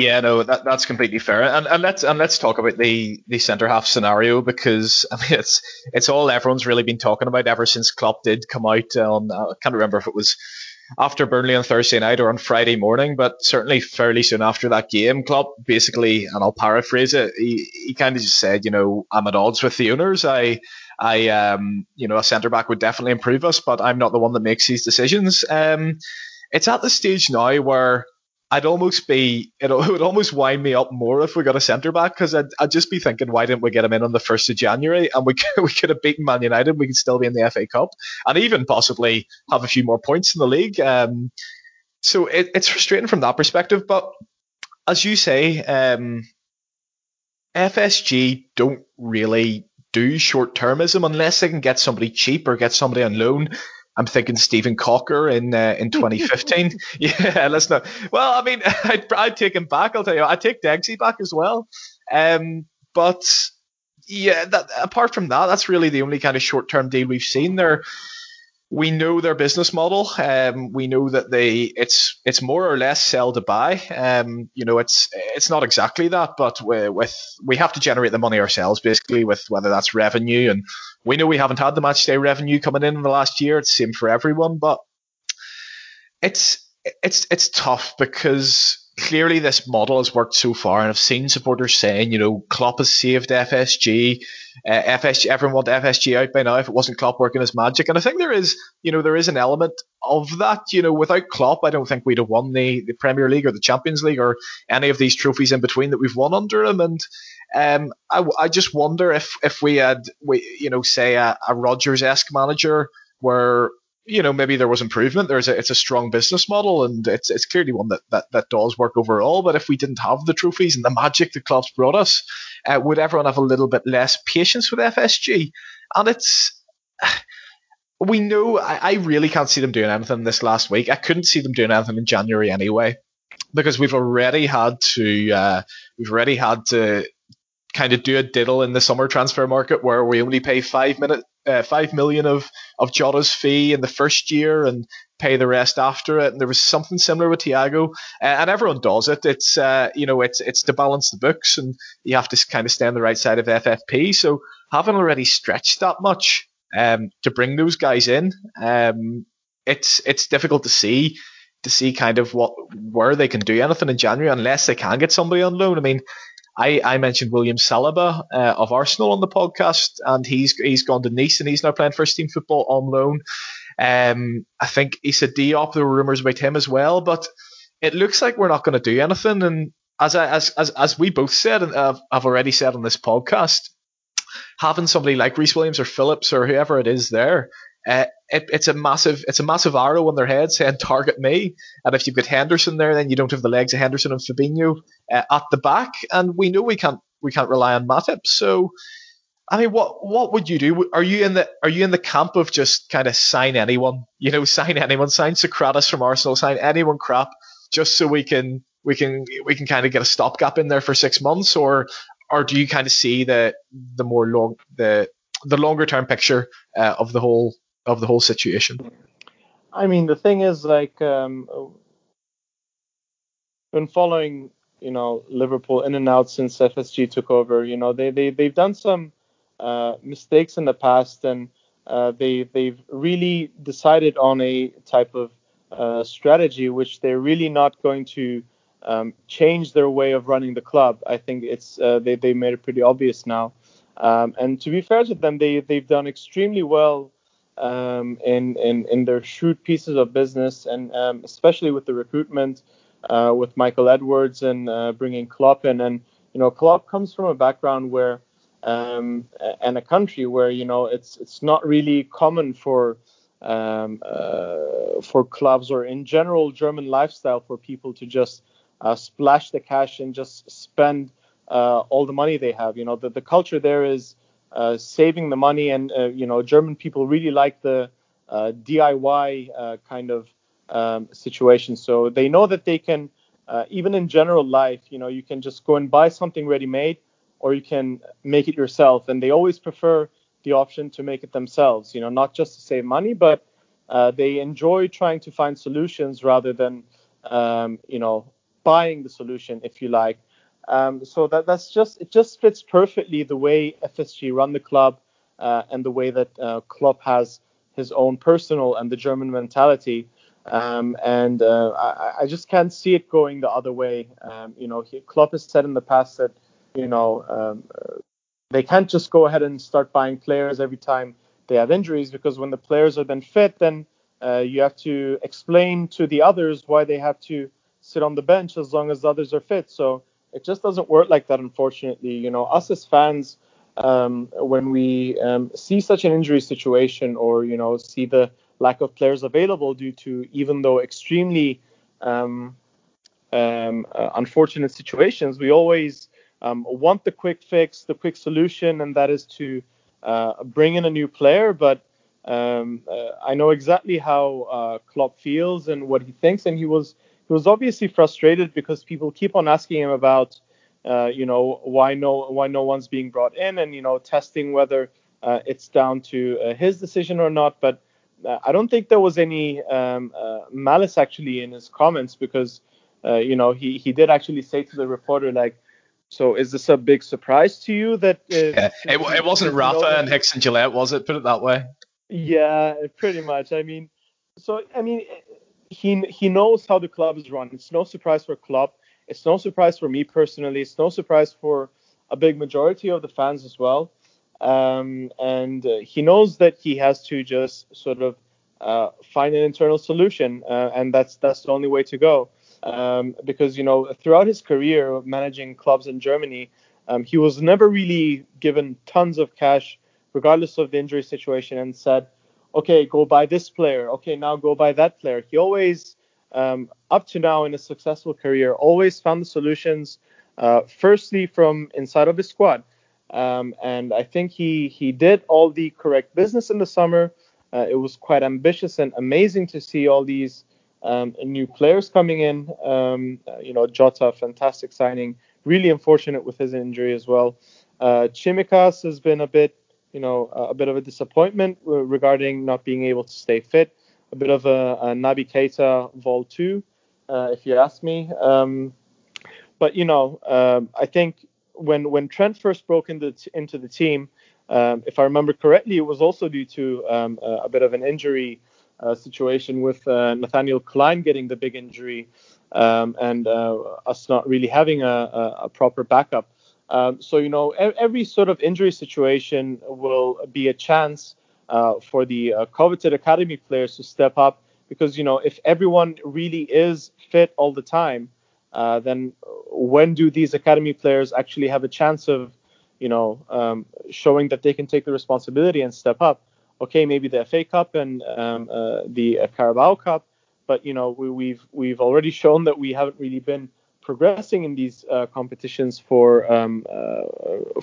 Speaker 1: Yeah, no, that, that's completely fair. And, and let's and let's talk about the, the centre half scenario because I mean it's it's all everyone's really been talking about ever since Klopp did come out on I can't remember if it was after Burnley on Thursday night or on Friday morning, but certainly fairly soon after that game, Klopp basically, and I'll paraphrase it, he, he kind of just said, you know, I'm at odds with the owners. I I, um, you know, a centre back would definitely improve us, but I'm not the one that makes these decisions. Um, it's at the stage now where I'd almost be, it would almost wind me up more if we got a centre back because I'd, I'd, just be thinking, why didn't we get him in on the 1st of January and we could, we could have beaten Man United, we could still be in the FA Cup and even possibly have a few more points in the league. Um, so it, it's frustrating from that perspective, but as you say, um, FSG don't really do short termism unless they can get somebody cheap or get somebody on loan. I'm thinking Steven Caulker in uh, in 2015. yeah, let's not. Well, I mean, I'd, I'd take him back. I'll tell you, I'd take Degsy back as well. Um, but yeah, that, apart from that, that's really the only kind of short term deal we've seen there we know their business model. Um, we know that they it's it's more or less sell to buy. Um, you know, it's it's not exactly that, but with we have to generate the money ourselves, basically, with whether that's revenue, and we know we haven't had the match day revenue coming in in the last year. It's the same for everyone, but it's it's it's tough because clearly this model has worked so far, and I've seen supporters saying, you know, Klopp has saved FSG. Uh, FSG, everyone want FSG out by now if it wasn't Klopp working his magic. And I think there is, you know, there is an element of that. You know, without Klopp, I don't think we'd have won the, the Premier League or the Champions League or any of these trophies in between that we've won under him. And um, I, I just wonder if if we had, we, you know, say a, a Rodgers esque manager where you know maybe there was improvement. There's a, it's a strong business model, and it's it's clearly one that, that that does work overall. But if we didn't have the trophies and the magic the clubs brought us, uh, would everyone have a little bit less patience with FSG? And it's we know I, I really can't see them doing anything this last week. I couldn't see them doing anything in January anyway, because we've already had to uh, we've already had to kind of do a diddle in the summer transfer market where we only pay five minute uh, five million of of Jota's fee in the first year and pay the rest after it. And there was something similar with Thiago, uh, and everyone does it. It's uh, you know it's it's to balance the books, and you have to kind of stay on the right side of FFP. So having already stretched that much um, to bring those guys in, um, it's it's difficult to see to see kind of what where they can do anything in January unless they can get somebody on loan. I mean, I, I mentioned William Saliba uh, of Arsenal on the podcast, and he's he's gone to Nice and he's now playing first team football on loan. Um, I think Issa Diop, there were rumours about him as well, but it looks like we're not going to do anything. And as I, as, as as we both said and I've, I've already said on this podcast, having somebody like Rhys Williams or Phillips or whoever it is there uh, it, it's a massive it's a massive arrow on their head saying target me. And if you've got Henderson there, then you don't have the legs of Henderson and Fabinho uh, at the back, and we know we can't we can't rely on Matip. So, I mean, what what would you do? Are you in the are you in the camp of just kind of sign anyone? You know, sign anyone, sign Sokratis from Arsenal, sign anyone crap, just so we can we can we can kind of get a stopgap in there for six months, or or do you kind of see the the more long the the longer term picture uh, of the whole of the whole situation.
Speaker 2: I mean, the thing is, like, um, been following, you know, Liverpool in and out since FSG took over. You know, they they they've done some uh, mistakes in the past, and uh, they they've really decided on a type of uh, strategy which they're really not going to um, change their way of running the club. I think it's uh, they they made it pretty obvious now. Um, and to be fair to them, they they've done extremely well um, in, in in their shrewd pieces of business, and um, especially with the recruitment uh, with Michael Edwards and uh, bringing Klopp in. And you know, Klopp comes from a background where um, and a country where you know it's it's not really common for um, uh, for clubs or in general German lifestyle for people to just uh, splash the cash and just spend uh, all the money they have. You know, the, the culture there is saving the money, and uh, you know, German people really like the uh, DIY uh, kind of um, situation. So they know that they can, uh, even in general life, you know, you can just go and buy something ready-made, or you can make it yourself, and they always prefer the option to make it themselves. You know, not just to save money, but they enjoy trying to find solutions rather than, um, you know, buying the solution, if you like. Um, so that that's just it just fits perfectly the way FSG run the club uh, and the way that uh, Klopp has his own personal and the German mentality. Um, and uh, I, I, just can't see it going the other way. Um, you know, he, Klopp has said in the past that you know um, they can't just go ahead and start buying players every time they have injuries because when the players are then fit, then uh, you have to explain to the others why they have to sit on the bench as long as the others are fit. So it just doesn't work like that, unfortunately. You know, us as fans, um, when we um, see such an injury situation or you know see the lack of players available due to even though extremely um, um uh, unfortunate situations, we always um, want the quick fix, the quick solution, and that is to uh, bring in a new player. But um, uh, I know exactly how uh, Klopp feels and what he thinks, and he was he was obviously frustrated because people keep on asking him about, uh, you know, why no why no one's being brought in, and you know, testing whether uh, it's down to uh, his decision or not. But uh, I don't think there was any um, uh, malice actually in his comments because, uh, you know, he he did actually say to the reporter like. So is this a big surprise to you that?
Speaker 1: yeah, it, it wasn't Rafa and Hicks and Gillett, was it? Put it that way.
Speaker 2: Yeah, pretty much. I mean, so I mean, he he knows how the club is run. It's no surprise for club. It's no surprise for me personally. It's no surprise for a big majority of the fans as well. Um, and uh, he knows that he has to just sort of uh, find an internal solution, uh, and that's that's the only way to go. Um, because you know, throughout his career managing clubs in Germany, um, he was never really given tons of cash, regardless of the injury situation, and said, okay, go buy this player. Okay, now go buy that player. He always, um, up to now in a successful career, always found the solutions. Uh, firstly, from inside of his squad, um, and I think he he did all the correct business in the summer. Uh, it was quite ambitious and amazing to see all these um, new players coming in. Um, uh, you know, Jota, fantastic signing. Really unfortunate with his injury as well. Uh, Tsimikas has been a bit, you know, a bit of a disappointment regarding not being able to stay fit. A bit of a, a Naby Keita vol 2, uh, if you ask me. Um, but you know, um, I think when when Trent first broke into into the team, um, if I remember correctly, it was also due to um, a, a bit of an injury uh, situation with uh, Nathaniel Clyne getting the big injury um, and uh, us not really having a, a, a proper backup. Um, so you know, every sort of injury situation will be a chance uh, for the uh, coveted academy players to step up because you know if everyone really is fit all the time, uh, then when do these academy players actually have a chance of you know um, showing that they can take the responsibility and step up? Okay, maybe the FA Cup and um, uh, the Carabao Cup, but you know we, we've, we've already shown that we haven't really been progressing in these uh, competitions for um, uh,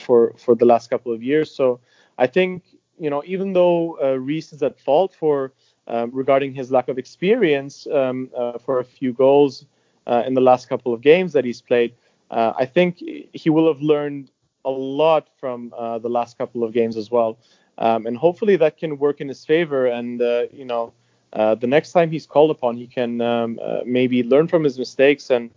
Speaker 2: for for the last couple of years. So I think you know even though uh, Rhys is at fault for um, regarding his lack of experience um, uh, for a few goals uh, in the last couple of games that he's played, uh, I think he will have learned a lot from the last couple of games as well, um, and hopefully that can work in his favor. And you know. the next time he's called upon, he can um, maybe learn from his mistakes and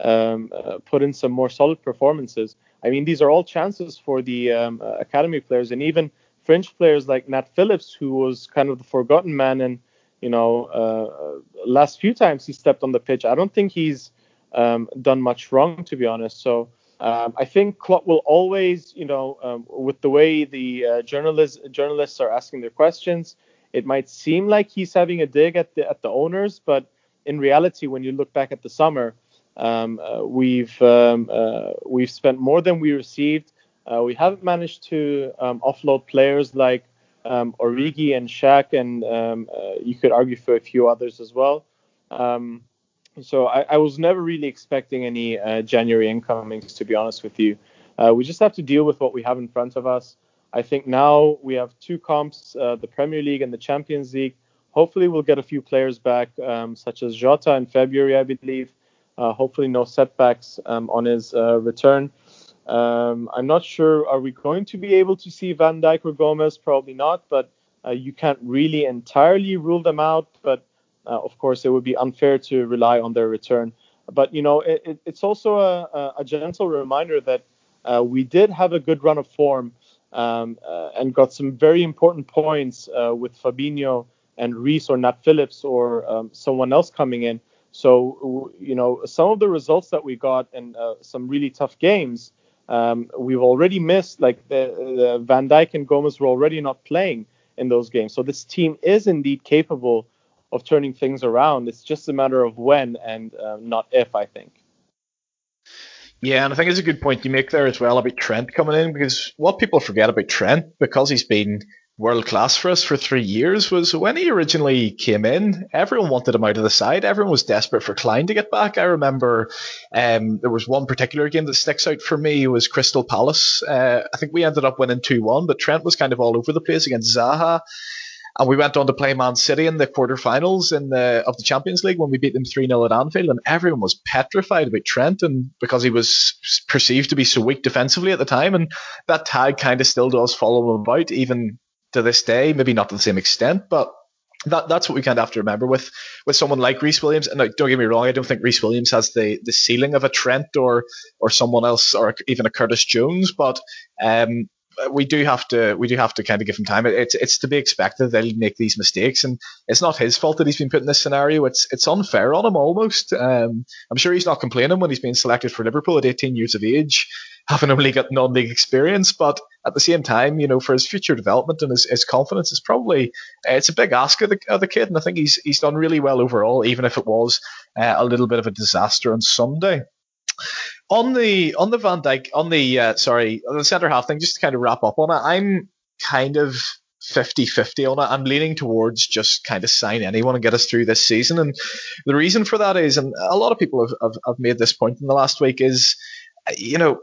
Speaker 2: um, uh, put in some more solid performances. I mean, these are all chances for the um, uh, academy players and even French players like Nat Phillips, who was kind of the forgotten man. And, you know, uh, last few times he stepped on the pitch, I don't think he's um, done much wrong, to be honest. So um, I think Klopp will always, you know, um, with the way the uh, journalists journalists are asking their questions, it might seem like he's having a dig at the at the owners, but in reality, when you look back at the summer, um, uh, we've um, uh, we've spent more than we received. Uh, we haven't managed to um, offload players like um, Origi and Shaq, and um, you could argue for a few others as well. Um, so I, I, was never really expecting any January incomings, to be honest with you. we just have to deal with what we have in front of us. I think now we have two comps, uh, the Premier League and the Champions League. Hopefully, we'll get a few players back, such as Jota in February, I believe. Uh, hopefully, no setbacks um, on his uh, return. Um, I'm not sure. Are we going to be able to see Van Dijk or Gomez? Probably not, but uh, you can't really entirely rule them out. But uh, of course, it would be unfair to rely on their return. But you know, it, it, it's also a, a, gentle reminder that uh, we did have a good run of form um, uh, and got some very important points with Fabinho and Rhys or Nat Phillips or um, someone else coming in. So, you know, some of the results that we got in uh, some really tough games, um, we've already missed. Like the, the Van Dijk and Gomez were already not playing in those games. So this team is indeed capable of turning things around. It's just a matter of when and uh, not if, I think.
Speaker 1: Yeah, and I think it's a good point you make there as well about Trent coming in because what people forget about Trent because he's been world class for us for three years was when he originally came in, everyone wanted him out of the side. Everyone was desperate for Clyne to get back. I remember um, there was one particular game that sticks out for me was Crystal Palace. Uh, I think we ended up winning 2 1, but Trent was kind of all over the place against Zaha. And we went on to play Man City in the quarterfinals in the of the Champions League when we beat them 3 0 at Anfield, and everyone was petrified about Trent and because he was perceived to be so weak defensively at the time. And that tag kind of still does follow him about, even to this day. Maybe not to the same extent, but that that's what we kind of have to remember with with someone like Rhys Williams. And now, don't get me wrong, I don't think Rhys Williams has the the ceiling of a Trent or or someone else or even a Curtis Jones, but um, we do have to we do have to kind of give him time. It's it's to be expected that he'll make these mistakes, and it's not his fault that he's been put in this scenario. It's it's unfair on him almost. Um, I'm sure he's not complaining when he's being selected for Liverpool at 18 years of age having only got non-league experience. But at the same time, you know, for his future development and his, his confidence, it's probably uh, it's a big ask of the, of the kid, and I think he's he's done really well overall, even if it was uh, a little bit of a disaster on Sunday. On the on the Van Dijk on the uh, sorry on the centre half thing, just to kind of wrap up on it, I'm kind of 50-50 on it. I'm leaning towards just kind of sign anyone and get us through this season. And the reason for that is, and a lot of people have, have, have made this point in the last week, is you know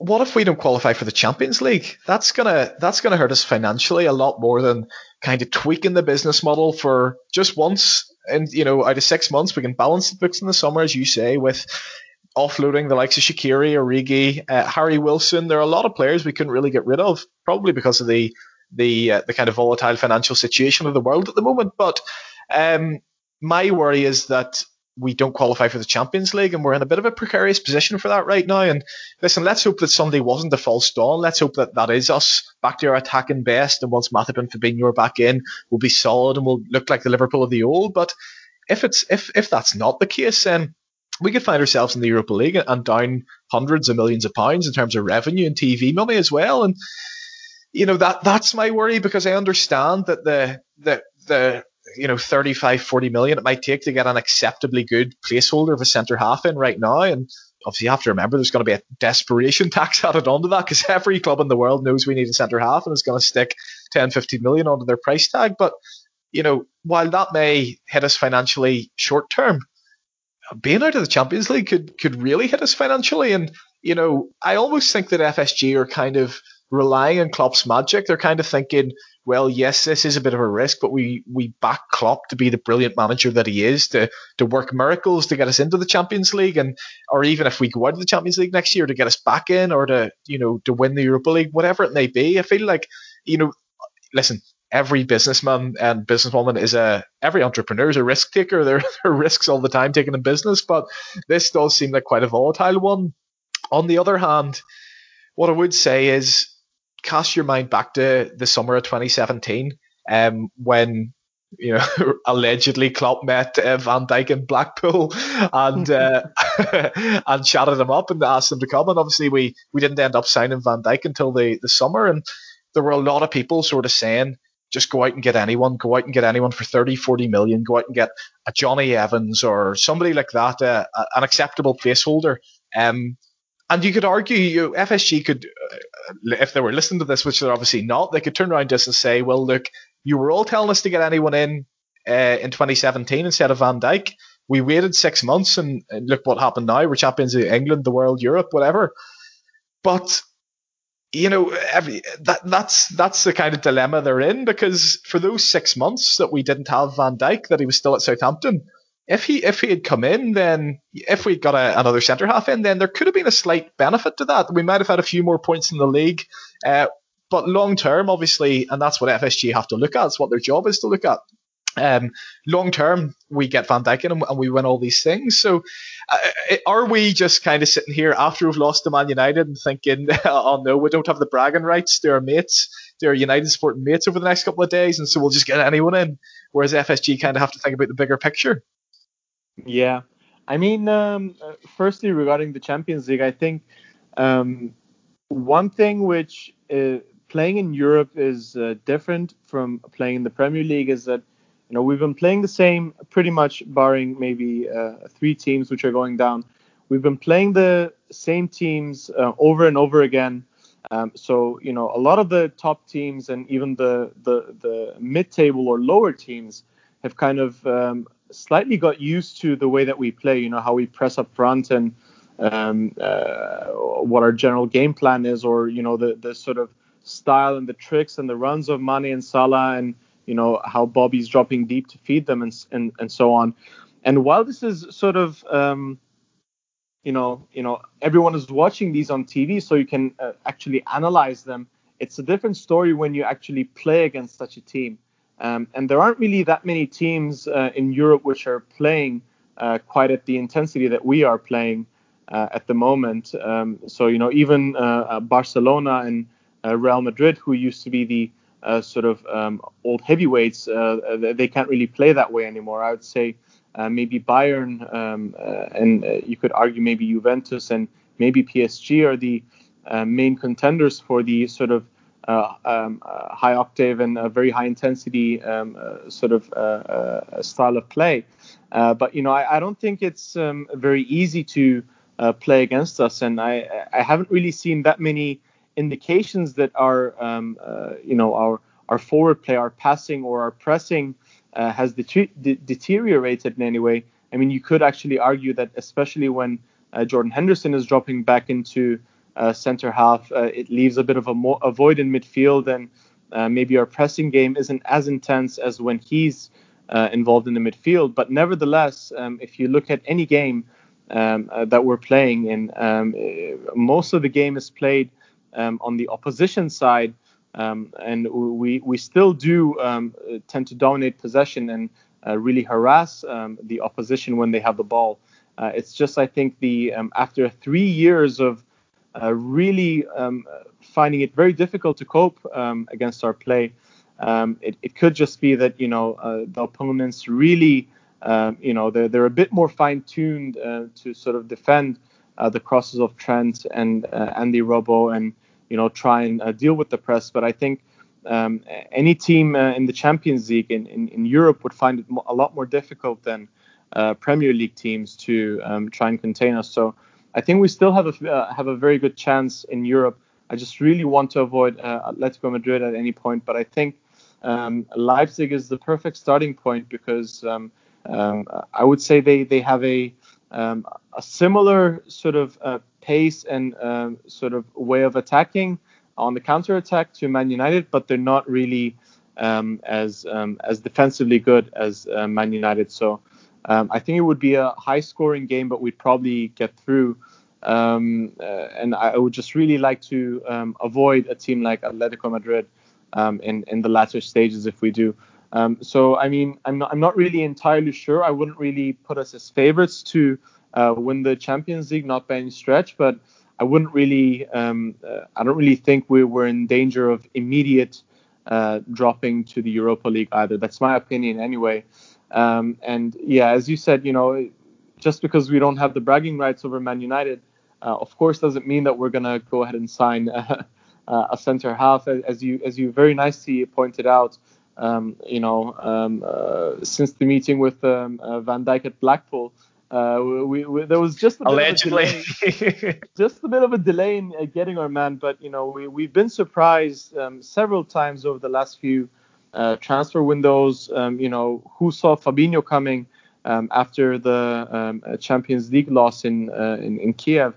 Speaker 1: what if we don't qualify for the Champions League? That's gonna that's gonna hurt us financially a lot more than kind of tweaking the business model for just once. And you know, out of six months, we can balance the books in the summer, as you say, with offloading the likes of Shaqiri, Origi, uh, Harry Wilson. There are a lot of players we couldn't really get rid of, probably because of the the uh, the kind of volatile financial situation of the world at the moment. But um, my worry is that we don't qualify for the Champions League, and we're in a bit of a precarious position for that right now. And listen, let's hope that Sunday wasn't a false dawn. Let's hope that that is us back to our attacking best. And once Matip and Fabinho are back in, we'll be solid and we'll look like the Liverpool of the old. But if it's if if that's not the case, then we could find ourselves in the Europa League and down hundreds of millions of pounds in terms of revenue and TV money as well. And you know that that's my worry because I understand that the the the you know 35 40 million it might take to get an acceptably good placeholder of a centre half in right now. And obviously you have to remember there's going to be a desperation tax added onto that because every club in the world knows we need a centre half and it's going to stick 10 15 million onto their price tag. But you know while that may hit us financially short term being out of the Champions League could could really hit us financially. And you know I almost think that FSG are kind of relying on Klopp's magic. They're kind of thinking, well, yes, this is a bit of a risk, but we we back Klopp to be the brilliant manager that he is to to work miracles to get us into the Champions League, and or even if we go out of the Champions League next year to get us back in, or to you know to win the Europa League, whatever it may be. I feel like you know, listen. Every businessman and businesswoman is a every entrepreneur is a risk taker. There are risks all the time taking in business, but this does seem like quite a volatile one. On the other hand, what I would say is cast your mind back to the summer of 2017 um, when you know allegedly Klopp met uh, Van Dijk in Blackpool and uh, and chatted him up and asked him to come. And obviously we we didn't end up signing Van Dijk until the the summer. And there were a lot of people sort of saying just go out and get anyone. Go out and get anyone for 30 40 million. Go out and get a Jonny Evans or somebody like that uh, an acceptable placeholder. Um, and you could argue, you FSG could, uh, if they were listening to this, which they're obviously not, they could turn around just and say, well, look, you were all telling us to get anyone in uh, in 2017 instead of Van Dijk. We waited six months, and, and look what happened now. We're champions of England, the world, Europe, whatever. But you know, every that that's that's the kind of dilemma they're in because for those six months that we didn't have Van Dijk, that he was still at Southampton, if he if he had come in, then if we'd got a, another centre half in, then there could have been a slight benefit to that. We might have had a few more points in the league. Uh, but long term, obviously, and that's what FSG have to look at. It's what their job is to look at. Um, long term, we get Van Dijk in and, and we win all these things. So, uh, are we just kind of sitting here after we've lost to Man United and thinking, oh no, we don't have the bragging rights to our mates, to our United supporting mates over the next couple of days, and so we'll just get anyone in? Whereas FSG kind of have to think about the bigger picture.
Speaker 2: Yeah, I mean, um, uh, firstly regarding the Champions League, I think um, one thing which uh, playing in Europe is uh, different from playing in the Premier League is that you know we've been playing the same pretty much, barring maybe uh, three teams which are going down. We've been playing the same teams uh, over and over again. Um, so you know a lot of the top teams and even the the, the mid-table or lower teams have kind of um, slightly got used to the way that we play. You know how we press up front and um, uh, what our general game plan is, or you know the the sort of style and the tricks and the runs of Mane and Salah, and you know how Bobby's dropping deep to feed them and and, and so on. And while this is sort of um, you know you know everyone is watching these on TV, so you can uh, actually analyze them. It's a different story when you actually play against such a team. Um, and there aren't really that many teams uh, in Europe which are playing uh, quite at the intensity that we are playing uh, at the moment. Um, so, you know, even uh, uh, Barcelona and uh, Real Madrid, who used to be the sort of um, old heavyweights, they can't really play that way anymore. I would say maybe Bayern um, and you could argue maybe Juventus and maybe PSG are the main contenders for the sort of um, uh, high octave and a very high intensity um, uh, sort of style of play. but you know, I, I don't think it's um, very easy to play against us, and I I haven't really seen that many indications that our um, you know our our forward play, our passing or our pressing has de- de- deteriorated in any way. I mean, you could actually argue that, especially when uh, Jordan Henderson is dropping back into uh, center half. Uh, it leaves a bit of a, mo- a void in midfield, and uh, maybe our pressing game isn't as intense as when he's uh, involved in the midfield. But nevertheless, um, if you look at any game, um, uh, that we're playing in. Um, most of the game is played um, on the opposition side, um, and we we still do um, tend to dominate possession and uh, really harass the opposition when they have the ball. Uh, it's just I think the after three years of uh, really finding it very difficult to cope against our play. It, it, could just be that you know uh, the opponents really um, you know, they're, they're a bit more fine-tuned uh, to sort of defend the crosses of Trent and Andy Robbo and, you know, try and deal with the press. But I think um, any team uh, in the Champions League in, in, in, Europe would find it a lot more difficult than uh, Premier League teams to um, try and contain us. So I think we still have a, have a very good chance in Europe. I just really want to avoid Atletico Madrid at any point. But I think um, Leipzig is the perfect starting point because um, um, I would say they they have a um, a similar sort of uh, pace and um, sort of way of attacking on the counter attack to Man United, but they're not really um, as as defensively good as uh, Man United. So um, I think it would be a high scoring game, but we'd probably get through. Um, uh, and I would just really like to avoid a team like Atletico Madrid in in the latter stages if we do. Um, so I mean, I'm not, I'm not really entirely sure. I wouldn't really put us as favorites to uh, win the Champions League, not by any stretch, but I wouldn't really, um, uh, I don't really think we were in danger of immediate uh, dropping to the Europa League either. That's my opinion anyway. Um, and yeah, as you said, you know, just because we don't have the bragging rights over Man United, uh, of course, doesn't mean that we're gonna go ahead and sign a center half, as you as you very nicely pointed out um, you know, um, uh, since the meeting with um, uh, Van Dijk at Blackpool, uh, we, we, there was just a bit
Speaker 1: allegedly
Speaker 2: of a delay, just a bit of a delay in uh, getting our man. But you know, we we've been surprised um, several times over the last few uh, transfer windows. Um, you know, who saw Fabinho coming um, after the uh, Champions League loss in in, in, Kiev?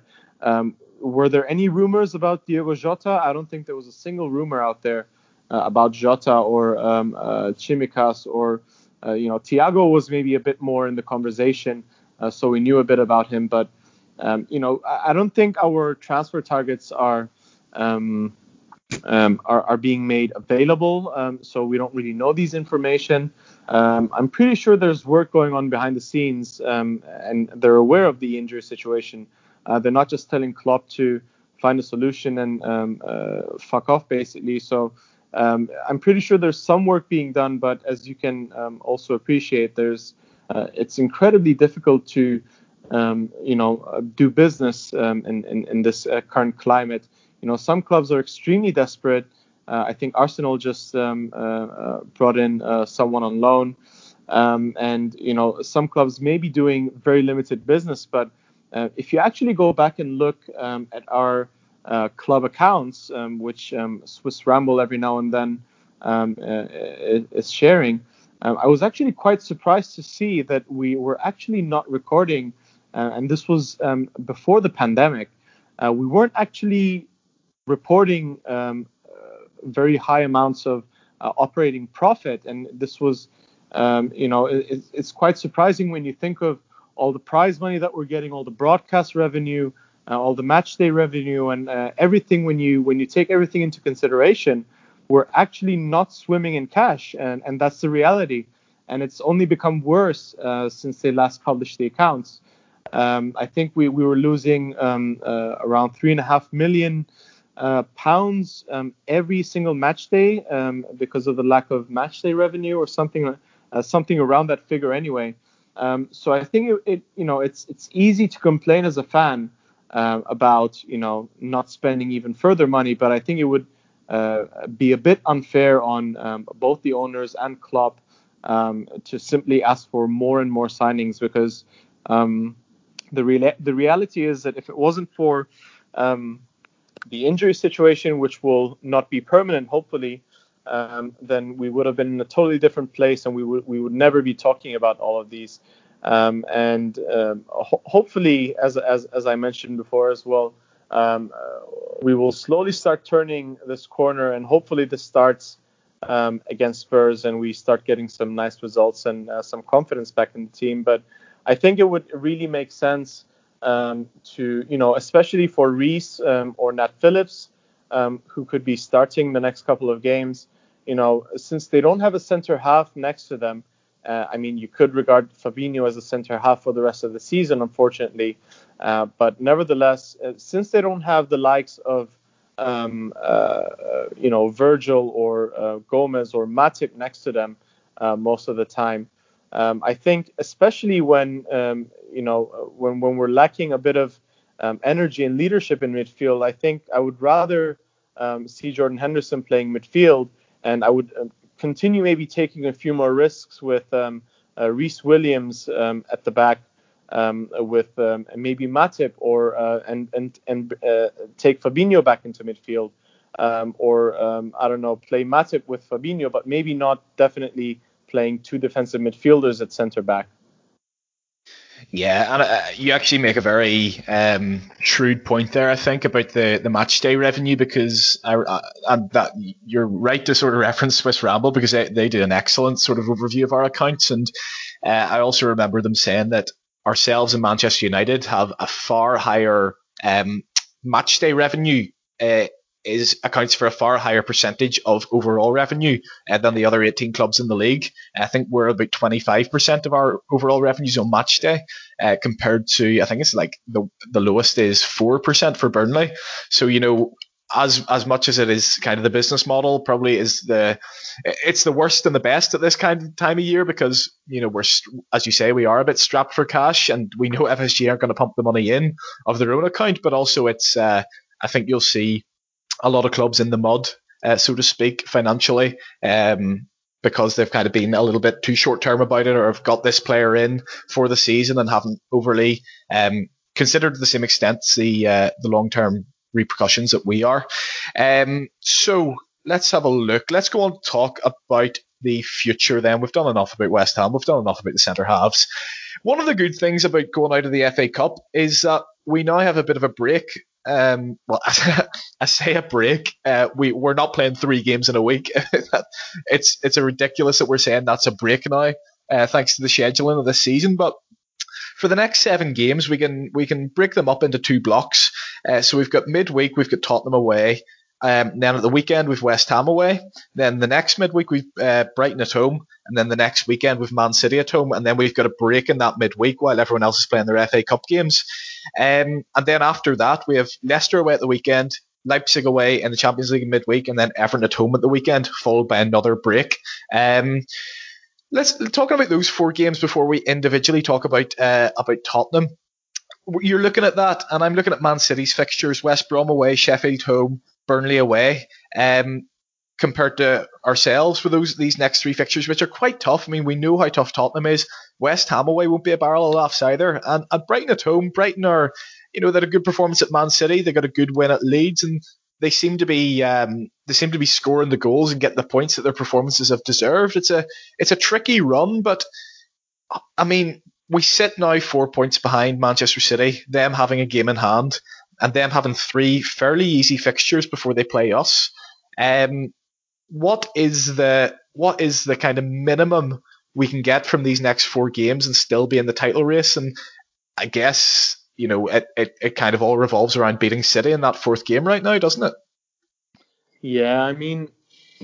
Speaker 2: were there any rumors about Diego Jota? I don't think there was a single rumor out there. Uh, about Jota or um, uh, Tsimikas or uh, you know Thiago was maybe a bit more in the conversation, so we knew a bit about him. But um, you know I, I, don't think our transfer targets are. Um, um, are, are, being made available. Um, so we don't really know these information. Um, I'm pretty sure there's work going on behind the scenes, um, and they're aware of the injury situation. Uh, they're not just telling Klopp to find a solution and um, uh, fuck off, basically. So um, I'm pretty sure there's some work being done, but as you can also appreciate, there's uh, it's incredibly difficult to you know uh, do business in, in, in this uh, current climate. You know, some clubs are extremely desperate. Uh, I think Arsenal just um, uh, uh, brought in someone on loan, um, and you know some clubs may be doing very limited business, but if you actually go back and look at our uh, club accounts, um, which um, Swiss Ramble every now and then um, uh, is sharing. Um, I was actually quite surprised to see that we were actually not recording, uh, and this was um, before the pandemic. Uh, we weren't actually reporting um, uh, very high amounts of uh, operating profit, and this was, you know, it, it's quite surprising when you think of all the prize money that we're getting, all the broadcast revenue, uh, all the match day revenue and uh, everything when you when you take everything into consideration we're actually not swimming in cash. And, and that's the reality. And it's only become worse uh, since they last published the accounts. Um, i think we, we were losing um, uh, around three and a half million uh, pounds um, every single match day um, because of the lack of match day revenue or something uh, something around that figure anyway. Um, so I think it, it, you know it's it's easy to complain as a fan uh, about you know not spending even further money, but I think it would uh, be a bit unfair on um, both the owners and club um, to simply ask for more and more signings because the real the reality is that if it wasn't for the injury situation, which will not be permanent, hopefully, um, then we would have been in a totally different place, and we would we would never be talking about all of these um, and um, ho- hopefully, as, as, as I mentioned before as well, um, we will slowly start turning this corner, and hopefully this starts um, against Spurs, and we start getting some nice results and uh, some confidence back in the team. But I think it would really make sense um, to, you know, especially for Rhys um, or Nat Phillips, um, who could be starting the next couple of games. You know, since they don't have a center half next to them, uh, I mean, you could regard Fabinho as a center half for the rest of the season, unfortunately. Uh, but nevertheless, uh, since they don't have the likes of, um, uh, you know, Virgil or uh, Gomez or Matip next to them uh, most of the time, um, I think, especially when um, you know when when we're lacking a bit of um, energy and leadership in midfield, I think I would rather um, see Jordan Henderson playing midfield, and I would um, continue maybe taking a few more risks with um, uh, Rhys Williams um, at the back, with maybe Matip, or uh, and and and uh, take Fabinho back into midfield. or I don't know, play Matip with Fabinho, but maybe not definitely playing two defensive midfielders at centre back.
Speaker 1: Yeah, and uh, you actually make a very um, shrewd point there, I think, about the, the match day revenue because I, I, that you're right to sort of reference Swiss Ramble because they, they did an excellent sort of overview of our accounts, and uh, I also remember them saying that ourselves and Manchester United have a far higher um, match day revenue uh, is accounts for a far higher percentage of overall revenue uh, than the other 18 clubs in the league. I think we're about 25% of our overall revenues on match day, uh, compared to I think it's like the the lowest is 4% for Burnley. So you know. As, as much as it is kind of the business model probably is the it's the worst and the best at this kind of time of year because you know we're as you say we are a bit strapped for cash and we know FSG aren't going to pump the money in of their own account but also it's uh, I think you'll see a lot of clubs in the mud, uh, so to speak, financially, um, because they've kind of been a little bit too short term about it, or have got this player in for the season and haven't overly um, considered to the same extent the uh, the long term repercussions that we are. Um, so let's have a look. Let's go on talk about the future. Then we've done enough about West Ham. We've done enough about the centre halves. One of the good things about going out of the FA Cup is that we now have a bit of a break um, well, I say a break. Uh, we we're not playing three games in a week. it's it's a ridiculous that we're saying that's a break now, uh, thanks to the scheduling of the season. But for the next seven games, we can we can break them up into two blocks. Uh, so we've got midweek, we've got Tottenham away. Um, then at the weekend we've West Ham away. Then the next midweek we've uh, Brighton at home, and then the next weekend we've Man City at home, and then we've got a break in that midweek while everyone else is playing their FA Cup games. Um, and then after that, we have Leicester away at the weekend, Leipzig away in the Champions League midweek, and then Everton at home at the weekend, followed by another break. Um, let's talk about those four games before we individually talk about uh, about Tottenham. You're looking at that, and I'm looking at Man City's fixtures: West Brom away, Sheffield home, Burnley away. Um, compared to ourselves for those these next three fixtures, which are quite tough. I mean, we know how tough Tottenham is. West Ham away won't be a barrel of laughs either, and, and Brighton at home. Brighton are, you know, they had a good performance at Man City. They got a good win at Leeds, and they seem to be um, they seem to be scoring the goals and getting the points that their performances have deserved. It's a it's a tricky run, but I mean, we sit now four points behind Manchester City, them having a game in hand, and them having three fairly easy fixtures before they play us. Um, what is the what is the kind of minimum we can get from these next four games and still be in the title race? And I guess you know it, it, it kind of all revolves around beating City in that fourth game right now, doesn't it?
Speaker 2: Yeah, I mean,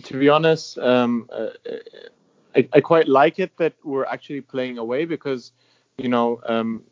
Speaker 2: to be honest, um, uh, I, I quite like it that we're actually playing away because you know um,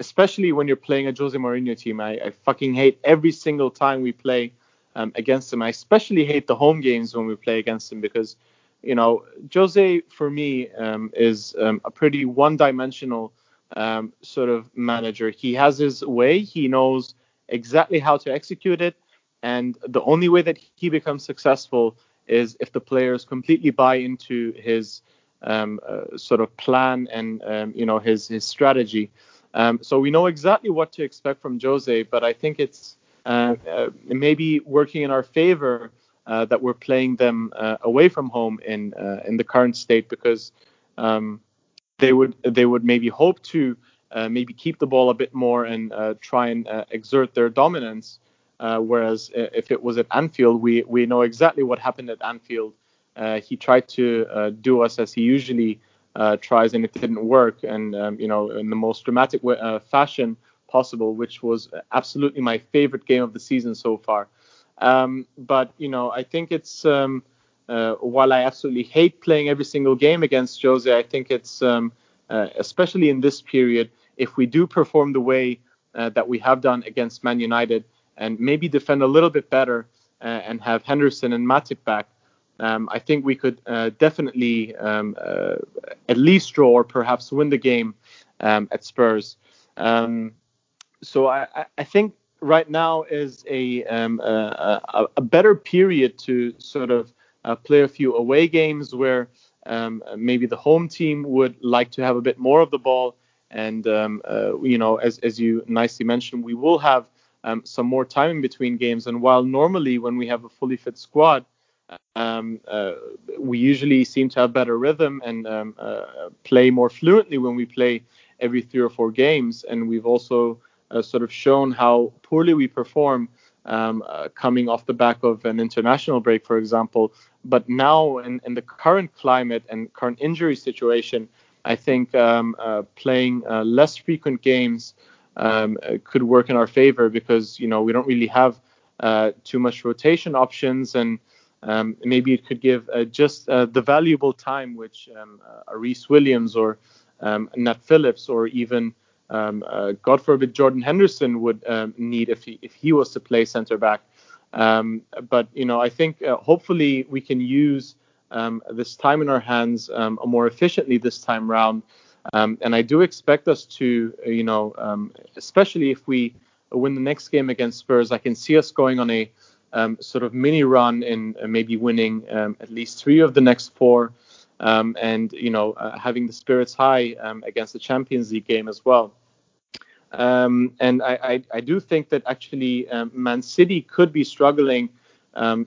Speaker 2: especially when you're playing a Jose Mourinho team. I, I fucking hate every single time we play um, against him. I especially hate the home games when we play against him because, you know, Jose for me um, is um, a pretty one-dimensional um, sort of manager. He has his way. He knows exactly how to execute it, and the only way that he becomes successful is if the players completely buy into his um, uh, sort of plan and um, you know his his strategy. Um, so we know exactly what to expect from Jose, but I think it's uh, uh, maybe working in our favor uh, that we're playing them uh, away from home in uh, in the current state because um, they would they would maybe hope to uh, maybe keep the ball a bit more and try and exert their dominance. whereas if it was at Anfield, we we know exactly what happened at Anfield. he tried to do us as he usually uh, tries and it didn't work, and um, you know in the most dramatic way, uh, fashion possible, which was absolutely my favorite game of the season so far. Um, but you know I think it's um, uh, while I absolutely hate playing every single game against Jose, I think it's um, uh, especially in this period if we do perform the way uh, that we have done against Man United and maybe defend a little bit better uh, and have Henderson and Matip back, um, I think we could uh, definitely um, uh, at least draw or perhaps win the game um, at Spurs. Um, so I, I, think right now is a, um, a, a, better period to sort of uh, play a few away games where um, maybe the home team would like to have a bit more of the ball. And uh, you know, as as you nicely mentioned, we will have some more time in between games. And while normally when we have a fully fit squad, um, uh, we usually seem to have better rhythm and um, uh, play more fluently when we play every three or four games. And we've also uh, sort of shown how poorly we perform um, uh, coming off the back of an international break, for example. But now, in, in the current climate and current injury situation, I think um, uh, playing uh, less frequent games um, could work in our favor because you know we don't really have too much rotation options, and um, maybe it could give uh, just uh, the valuable time which um, uh, Rhys Williams or um, Nat Phillips or even um, uh, God forbid Jordan Henderson would um, need if he if he was to play center back. Um, but you know I think hopefully we can use this time in our hands more efficiently this time round. And I do expect us to, uh, you know, especially if we win the next game against Spurs, I can see us going on a um, sort of mini run in uh, maybe winning um, at least three of the next four, um, and you know, uh, having the spirits high um, against the Champions League game as well. and I, I, I, do think that actually Man City could be struggling.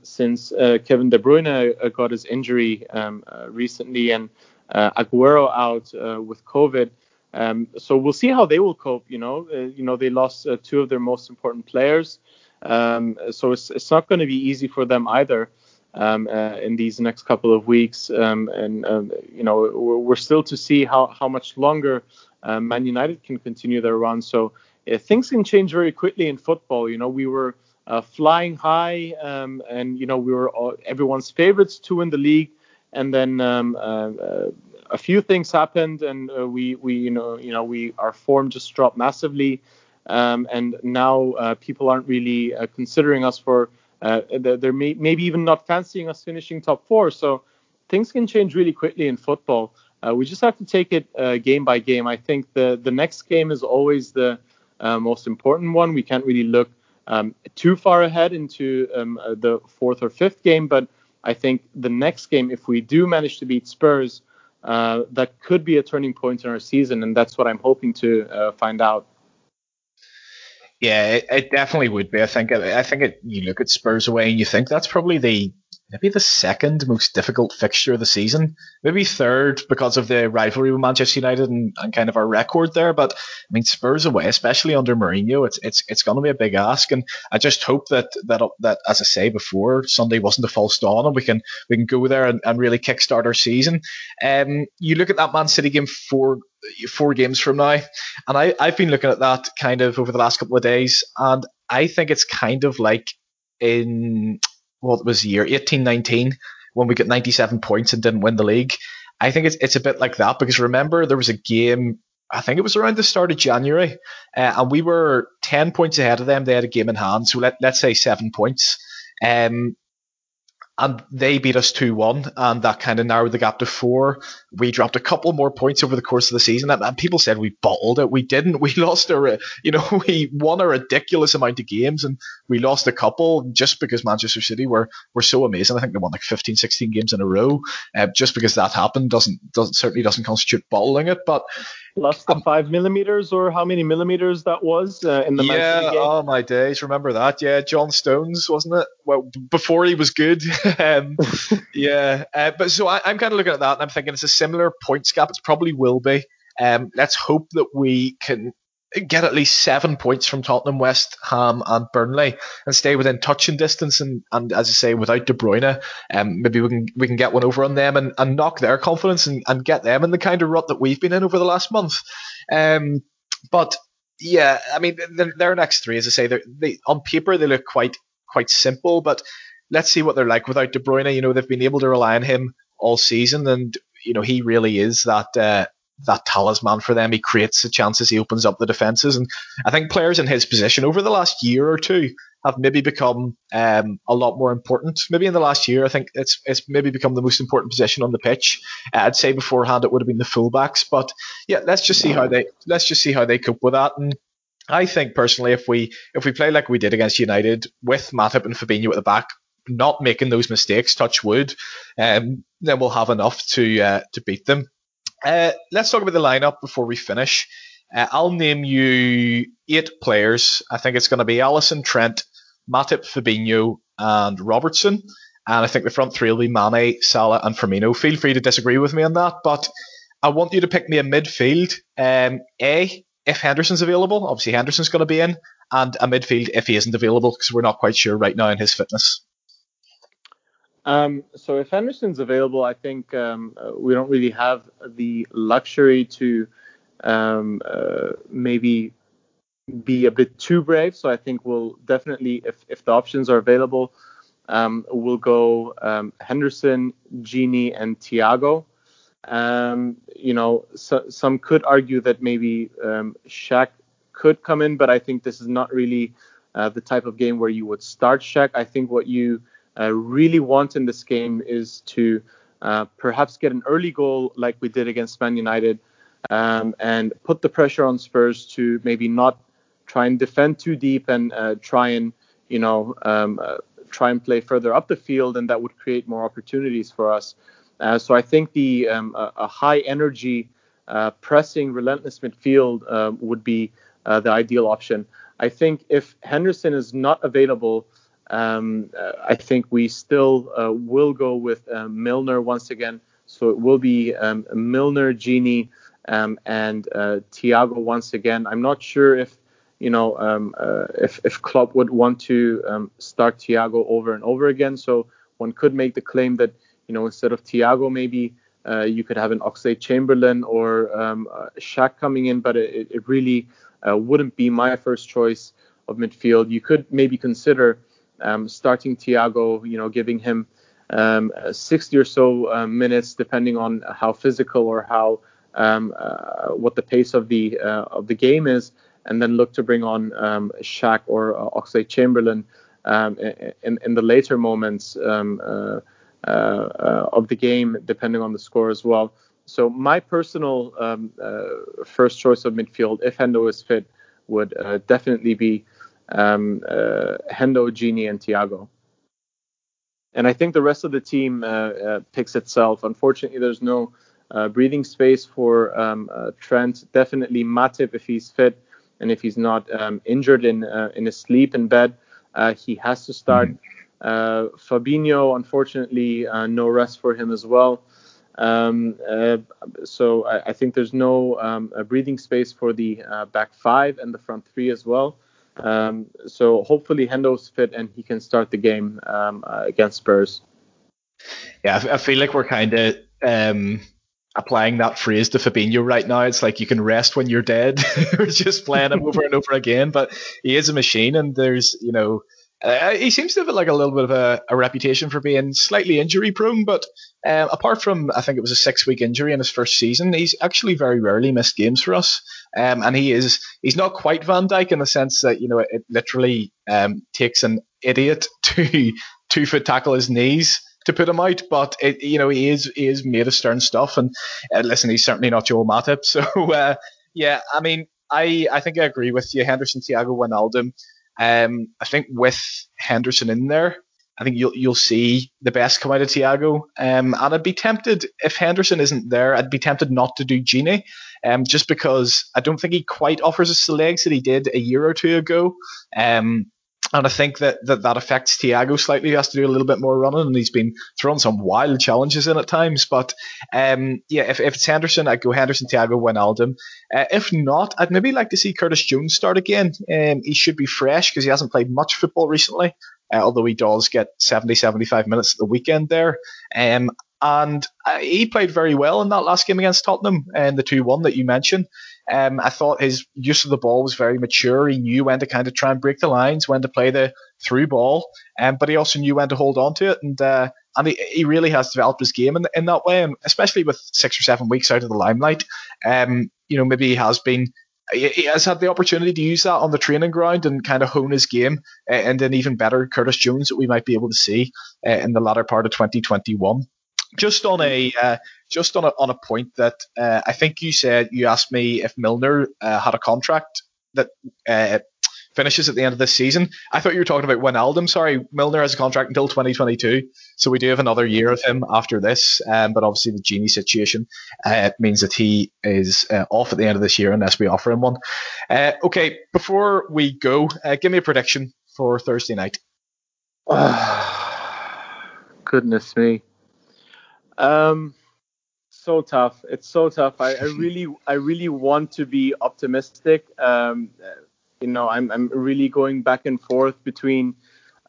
Speaker 2: since uh, Kevin De Bruyne uh, got his injury uh, recently, and Aguero out with COVID. Um, so we'll see how they will cope. You know, you know they lost two of their most important players, um, so it's it's not going to be easy for them either. Um, uh, in these next couple of weeks. Um, and um, you know, we're, we're, still to see how how much longer uh, Man United can continue their run. So uh, things can change very quickly in football. You know, we were flying high, um, and you know, we were all, everyone's favorites to win the league and then um, uh, uh, a few things happened, and uh, we we you know you know we our form just dropped massively, um, and now people aren't really considering us for. they're, they're may, maybe even not fancying us finishing top four. So things can change really quickly in football. Uh, we just have to take it uh, game by game. I think the the next game is always the uh, most important one. We can't really look um, too far ahead into um, the fourth or fifth game, but I think the next game, if we do manage to beat Spurs, uh, that could be a turning point in our season, and that's what I'm hoping to uh, find out.
Speaker 1: Yeah, it, it, definitely would be. I think. I think it, you look at Spurs away and you think that's probably the maybe the second most difficult fixture of the season, maybe third because of the rivalry with Manchester United and, and kind of our record there. But I mean, Spurs away, especially under Mourinho, it's it's it's going to be a big ask, and I just hope that that that as I say before, Sunday wasn't a false dawn, and we can we can go there and, and really kickstart our season. Um, you look at that Man City game four four games from now, and I I've been looking at that kind of over the last couple of days, and I think it's kind of like in what was the year 1819 when we got 97 points and didn't win the league. I think it's it's a bit like that because remember there was a game I think it was around the start of January, uh, and we were 10 points ahead of them. They had a game in hand, so let, let's say seven points. Um, and they beat us 2-1 and that kind of narrowed the gap to four. We dropped a couple more points over the course of the season and, and, people said we bottled it. We didn't. We lost a you know we won a ridiculous amount of games and we lost a couple just because manchester city were were so amazing. I think they won like 15 16 games in a row. Uh, just because that happened doesn't doesn't certainly doesn't constitute bottling it but
Speaker 2: plus the um, five millimeters or how many millimeters that was uh, in the
Speaker 1: yeah oh my days remember that? Yeah john stones wasn't it? Well before he was good. Um, yeah uh, but so I, am kind of looking at that and i'm thinking it's a similar points gap it probably will be. Um, let's hope that we can
Speaker 3: get at least seven points from Tottenham, West Ham, and Burnley, and stay within touching distance. And, and as I say, without De Bruyne, um, maybe we can we can get one over on them and, and knock their confidence and, and get them in the kind of rut that we've been in over the last month. Um, but yeah, I mean, their next three, as I say, they on paper they look quite quite simple, but let's see what they're like without De Bruyne. You know, they've been able to rely on him all season, and you know he really is that uh, that talisman for them. He creates the chances, he opens up the defenses, and I think players in his position over the last year or two have maybe become um, a lot more important. Maybe in the last year, I think it's it's maybe become the most important position on the pitch. Uh, I'd say beforehand it would have been the fullbacks, but yeah, let's just see how they let's just see how they cope with that. And I think personally, if we if we play like we did against United with Matip and Fabinho at the back, not making those mistakes, touch wood, um, then we'll have enough to uh, to beat them. Uh, let's talk about the lineup before we finish. Uh, I'll name you eight players. I think it's going to be Alisson, Trent, Matip, Fabinho, and Robertson. And I think the front three will be Mane, Salah, and Firmino. Feel free to disagree with me on that, but I want you to pick me a midfield. Um, a, if Henderson's available, obviously Henderson's going to be in, and a midfield if he isn't available, because we're not quite sure right now in his fitness.
Speaker 2: Um, so if Henderson's available, I think um, uh, we don't really have the luxury to um, uh, maybe be a bit too brave. So I think we'll definitely, if, if the options are available, um, we'll go um, Henderson, Gini, and Thiago. Um, you know, so, some could argue that maybe um, Shaq could come in, but I think this is not really uh, the type of game where you would start Shaq. I think what you really want in this game is to uh, perhaps get an early goal like we did against Man United um, and put the pressure on Spurs to maybe not try and defend too deep and uh, try and you know um, uh, try and play further up the field and that would create more opportunities for us. Uh, so I think the um, a, a, high energy uh, pressing relentless midfield um, would be the ideal option. I think if Henderson is not available, um, uh, I think we still uh, will go with uh, Milner once again. So it will be um, Milner, Gini, um, and uh, Thiago once again. I'm not sure if you know um, uh, if if Klopp would want to um, start Thiago over and over again. So one could make the claim that you know instead of Thiago, maybe uh, you could have an Oxlade Chamberlain or um, Shaq coming in, but it, it really wouldn't be my first choice of midfield. You could maybe consider um, starting Thiago, you know, giving him um, 60 or so uh, minutes, depending on how physical or how um, uh, what the pace of the uh, of the game is, and then look to bring on um, Shaq or uh, Oxlade Chamberlain um, in, in the later moments um, uh, uh, of the game, depending on the score as well. So my personal first choice of midfield, if Hendo is fit, would definitely be um, uh, Hendo, Gini, and Thiago. And I think the rest of the team uh, uh, picks itself. Unfortunately, there's no uh, breathing space for um, uh, Trent. Definitely Matip if he's fit and if he's not um, injured in uh, in his sleep in bed, he has to start. Mm-hmm. Fabinho, unfortunately, no rest for him as well. Um, uh, so I, I, think there's no um, breathing space for the uh, back five and the front three as well. Um, so hopefully Hendo's fit and he can start the game um, uh, against Spurs.
Speaker 1: Yeah, I feel like we're kind of um, applying that phrase to Fabinho right now. It's like you can rest when you're dead. we're just playing him over and over again, but he is a machine, and there's you know uh, he seems to have like a little bit of a, a reputation for being slightly injury prone, but um, apart from I think it was a six week injury in his first season, he's actually very rarely missed games for us. Um, and he is he's not quite Van Dijk in the sense that you know it, it literally um, takes an idiot to two foot tackle his knees to put him out, but it, you know he is he is made of stern stuff. And uh, listen, he's certainly not Joel Matip. So uh, yeah, I mean I I think I agree with you, Henderson, Thiago, Wijnaldum. Um, I think with Henderson in there, I think you'll you'll see the best come out of Thiago. Um, and I'd be tempted if Henderson isn't there, I'd be tempted not to do Gini, um, just because I don't think he quite offers us the legs that he did a year or two ago. Um, and I think that, that that affects Thiago slightly. He has to do a little bit more running, and he's been throwing some wild challenges in at times. But um, yeah, if, if it's Henderson, I'd go Henderson, Thiago, Wijnaldum. Uh, if not, I'd maybe like to see Curtis Jones start again. Um, he should be fresh because he hasn't played much football recently, uh, although he does get 70, 75 minutes at the weekend there. Um, and uh, he played very well in that last game against Tottenham and the 2 1 that you mentioned. Um, I thought his use of the ball was very mature. He knew when to kind of try and break the lines, when to play the through ball, um, but he also knew when to hold on to it. And uh, and he, he really has developed his game in, in that way, and especially with six or seven weeks out of the limelight. Um, you know, maybe he has been he has had the opportunity to use that on the training ground and kind of hone his game uh, and an even better Curtis Jones that we might be able to see uh, in the latter part of 2021 just on a uh, just on a on a point that uh, I think you said you asked me if Milner uh, had a contract that uh, finishes at the end of this season. I thought you were talking about Wijnaldum. Sorry, Milner has a contract until 2022, so we do have another year of him after this. Um, but obviously the Gini situation uh, means that he is uh, off at the end of this year unless we offer him one. okay, before we go, give me a prediction for Thursday night.
Speaker 2: Goodness me. Um, so tough. It's so tough. I, I really, I really want to be optimistic. Um, you know, I'm, I'm really going back and forth between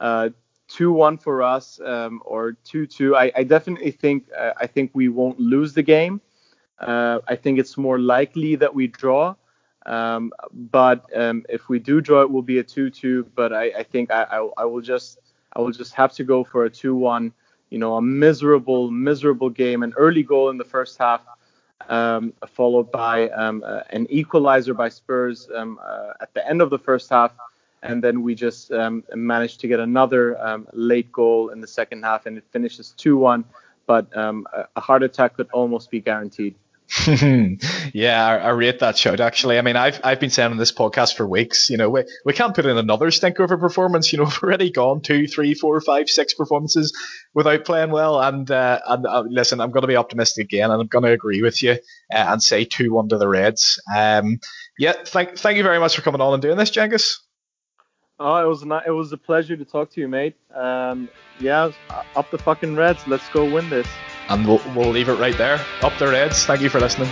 Speaker 2: uh, two one for us um, or two two. I, I definitely think, uh, I think we won't lose the game. Uh, I think it's more likely that we draw. Um, but um, if we do draw, it will be a two-two. But I, I think I, I, I, will just I will just have to go for a two-one you know, a miserable, miserable game, an early goal in the first half, um, followed by um, uh, an equalizer by Spurs um, uh, at the end of the first half. And then we just um, managed to get another um, late goal in the second half, and it finishes 2 1. But um, a heart attack could almost be guaranteed.
Speaker 1: yeah, I, I, rate that shout. Actually, I mean, I've I've been saying on this podcast for weeks. You know, we, we can't put in another stink of a performance. You know, we've already gone two, three, four, five, six performances without playing well. And uh, and uh, listen, I'm going to be optimistic again, and I'm going to agree with you uh, and say two one to the Reds. Um, yeah, thank thank you very much for coming on and doing this, Cengiz.
Speaker 2: Oh, it was not, it was a pleasure to talk to you, mate. Um, yeah, up the fucking Reds. Let's go win this.
Speaker 1: And we'll, we'll leave it right there. Up the Reds. Thank you for listening.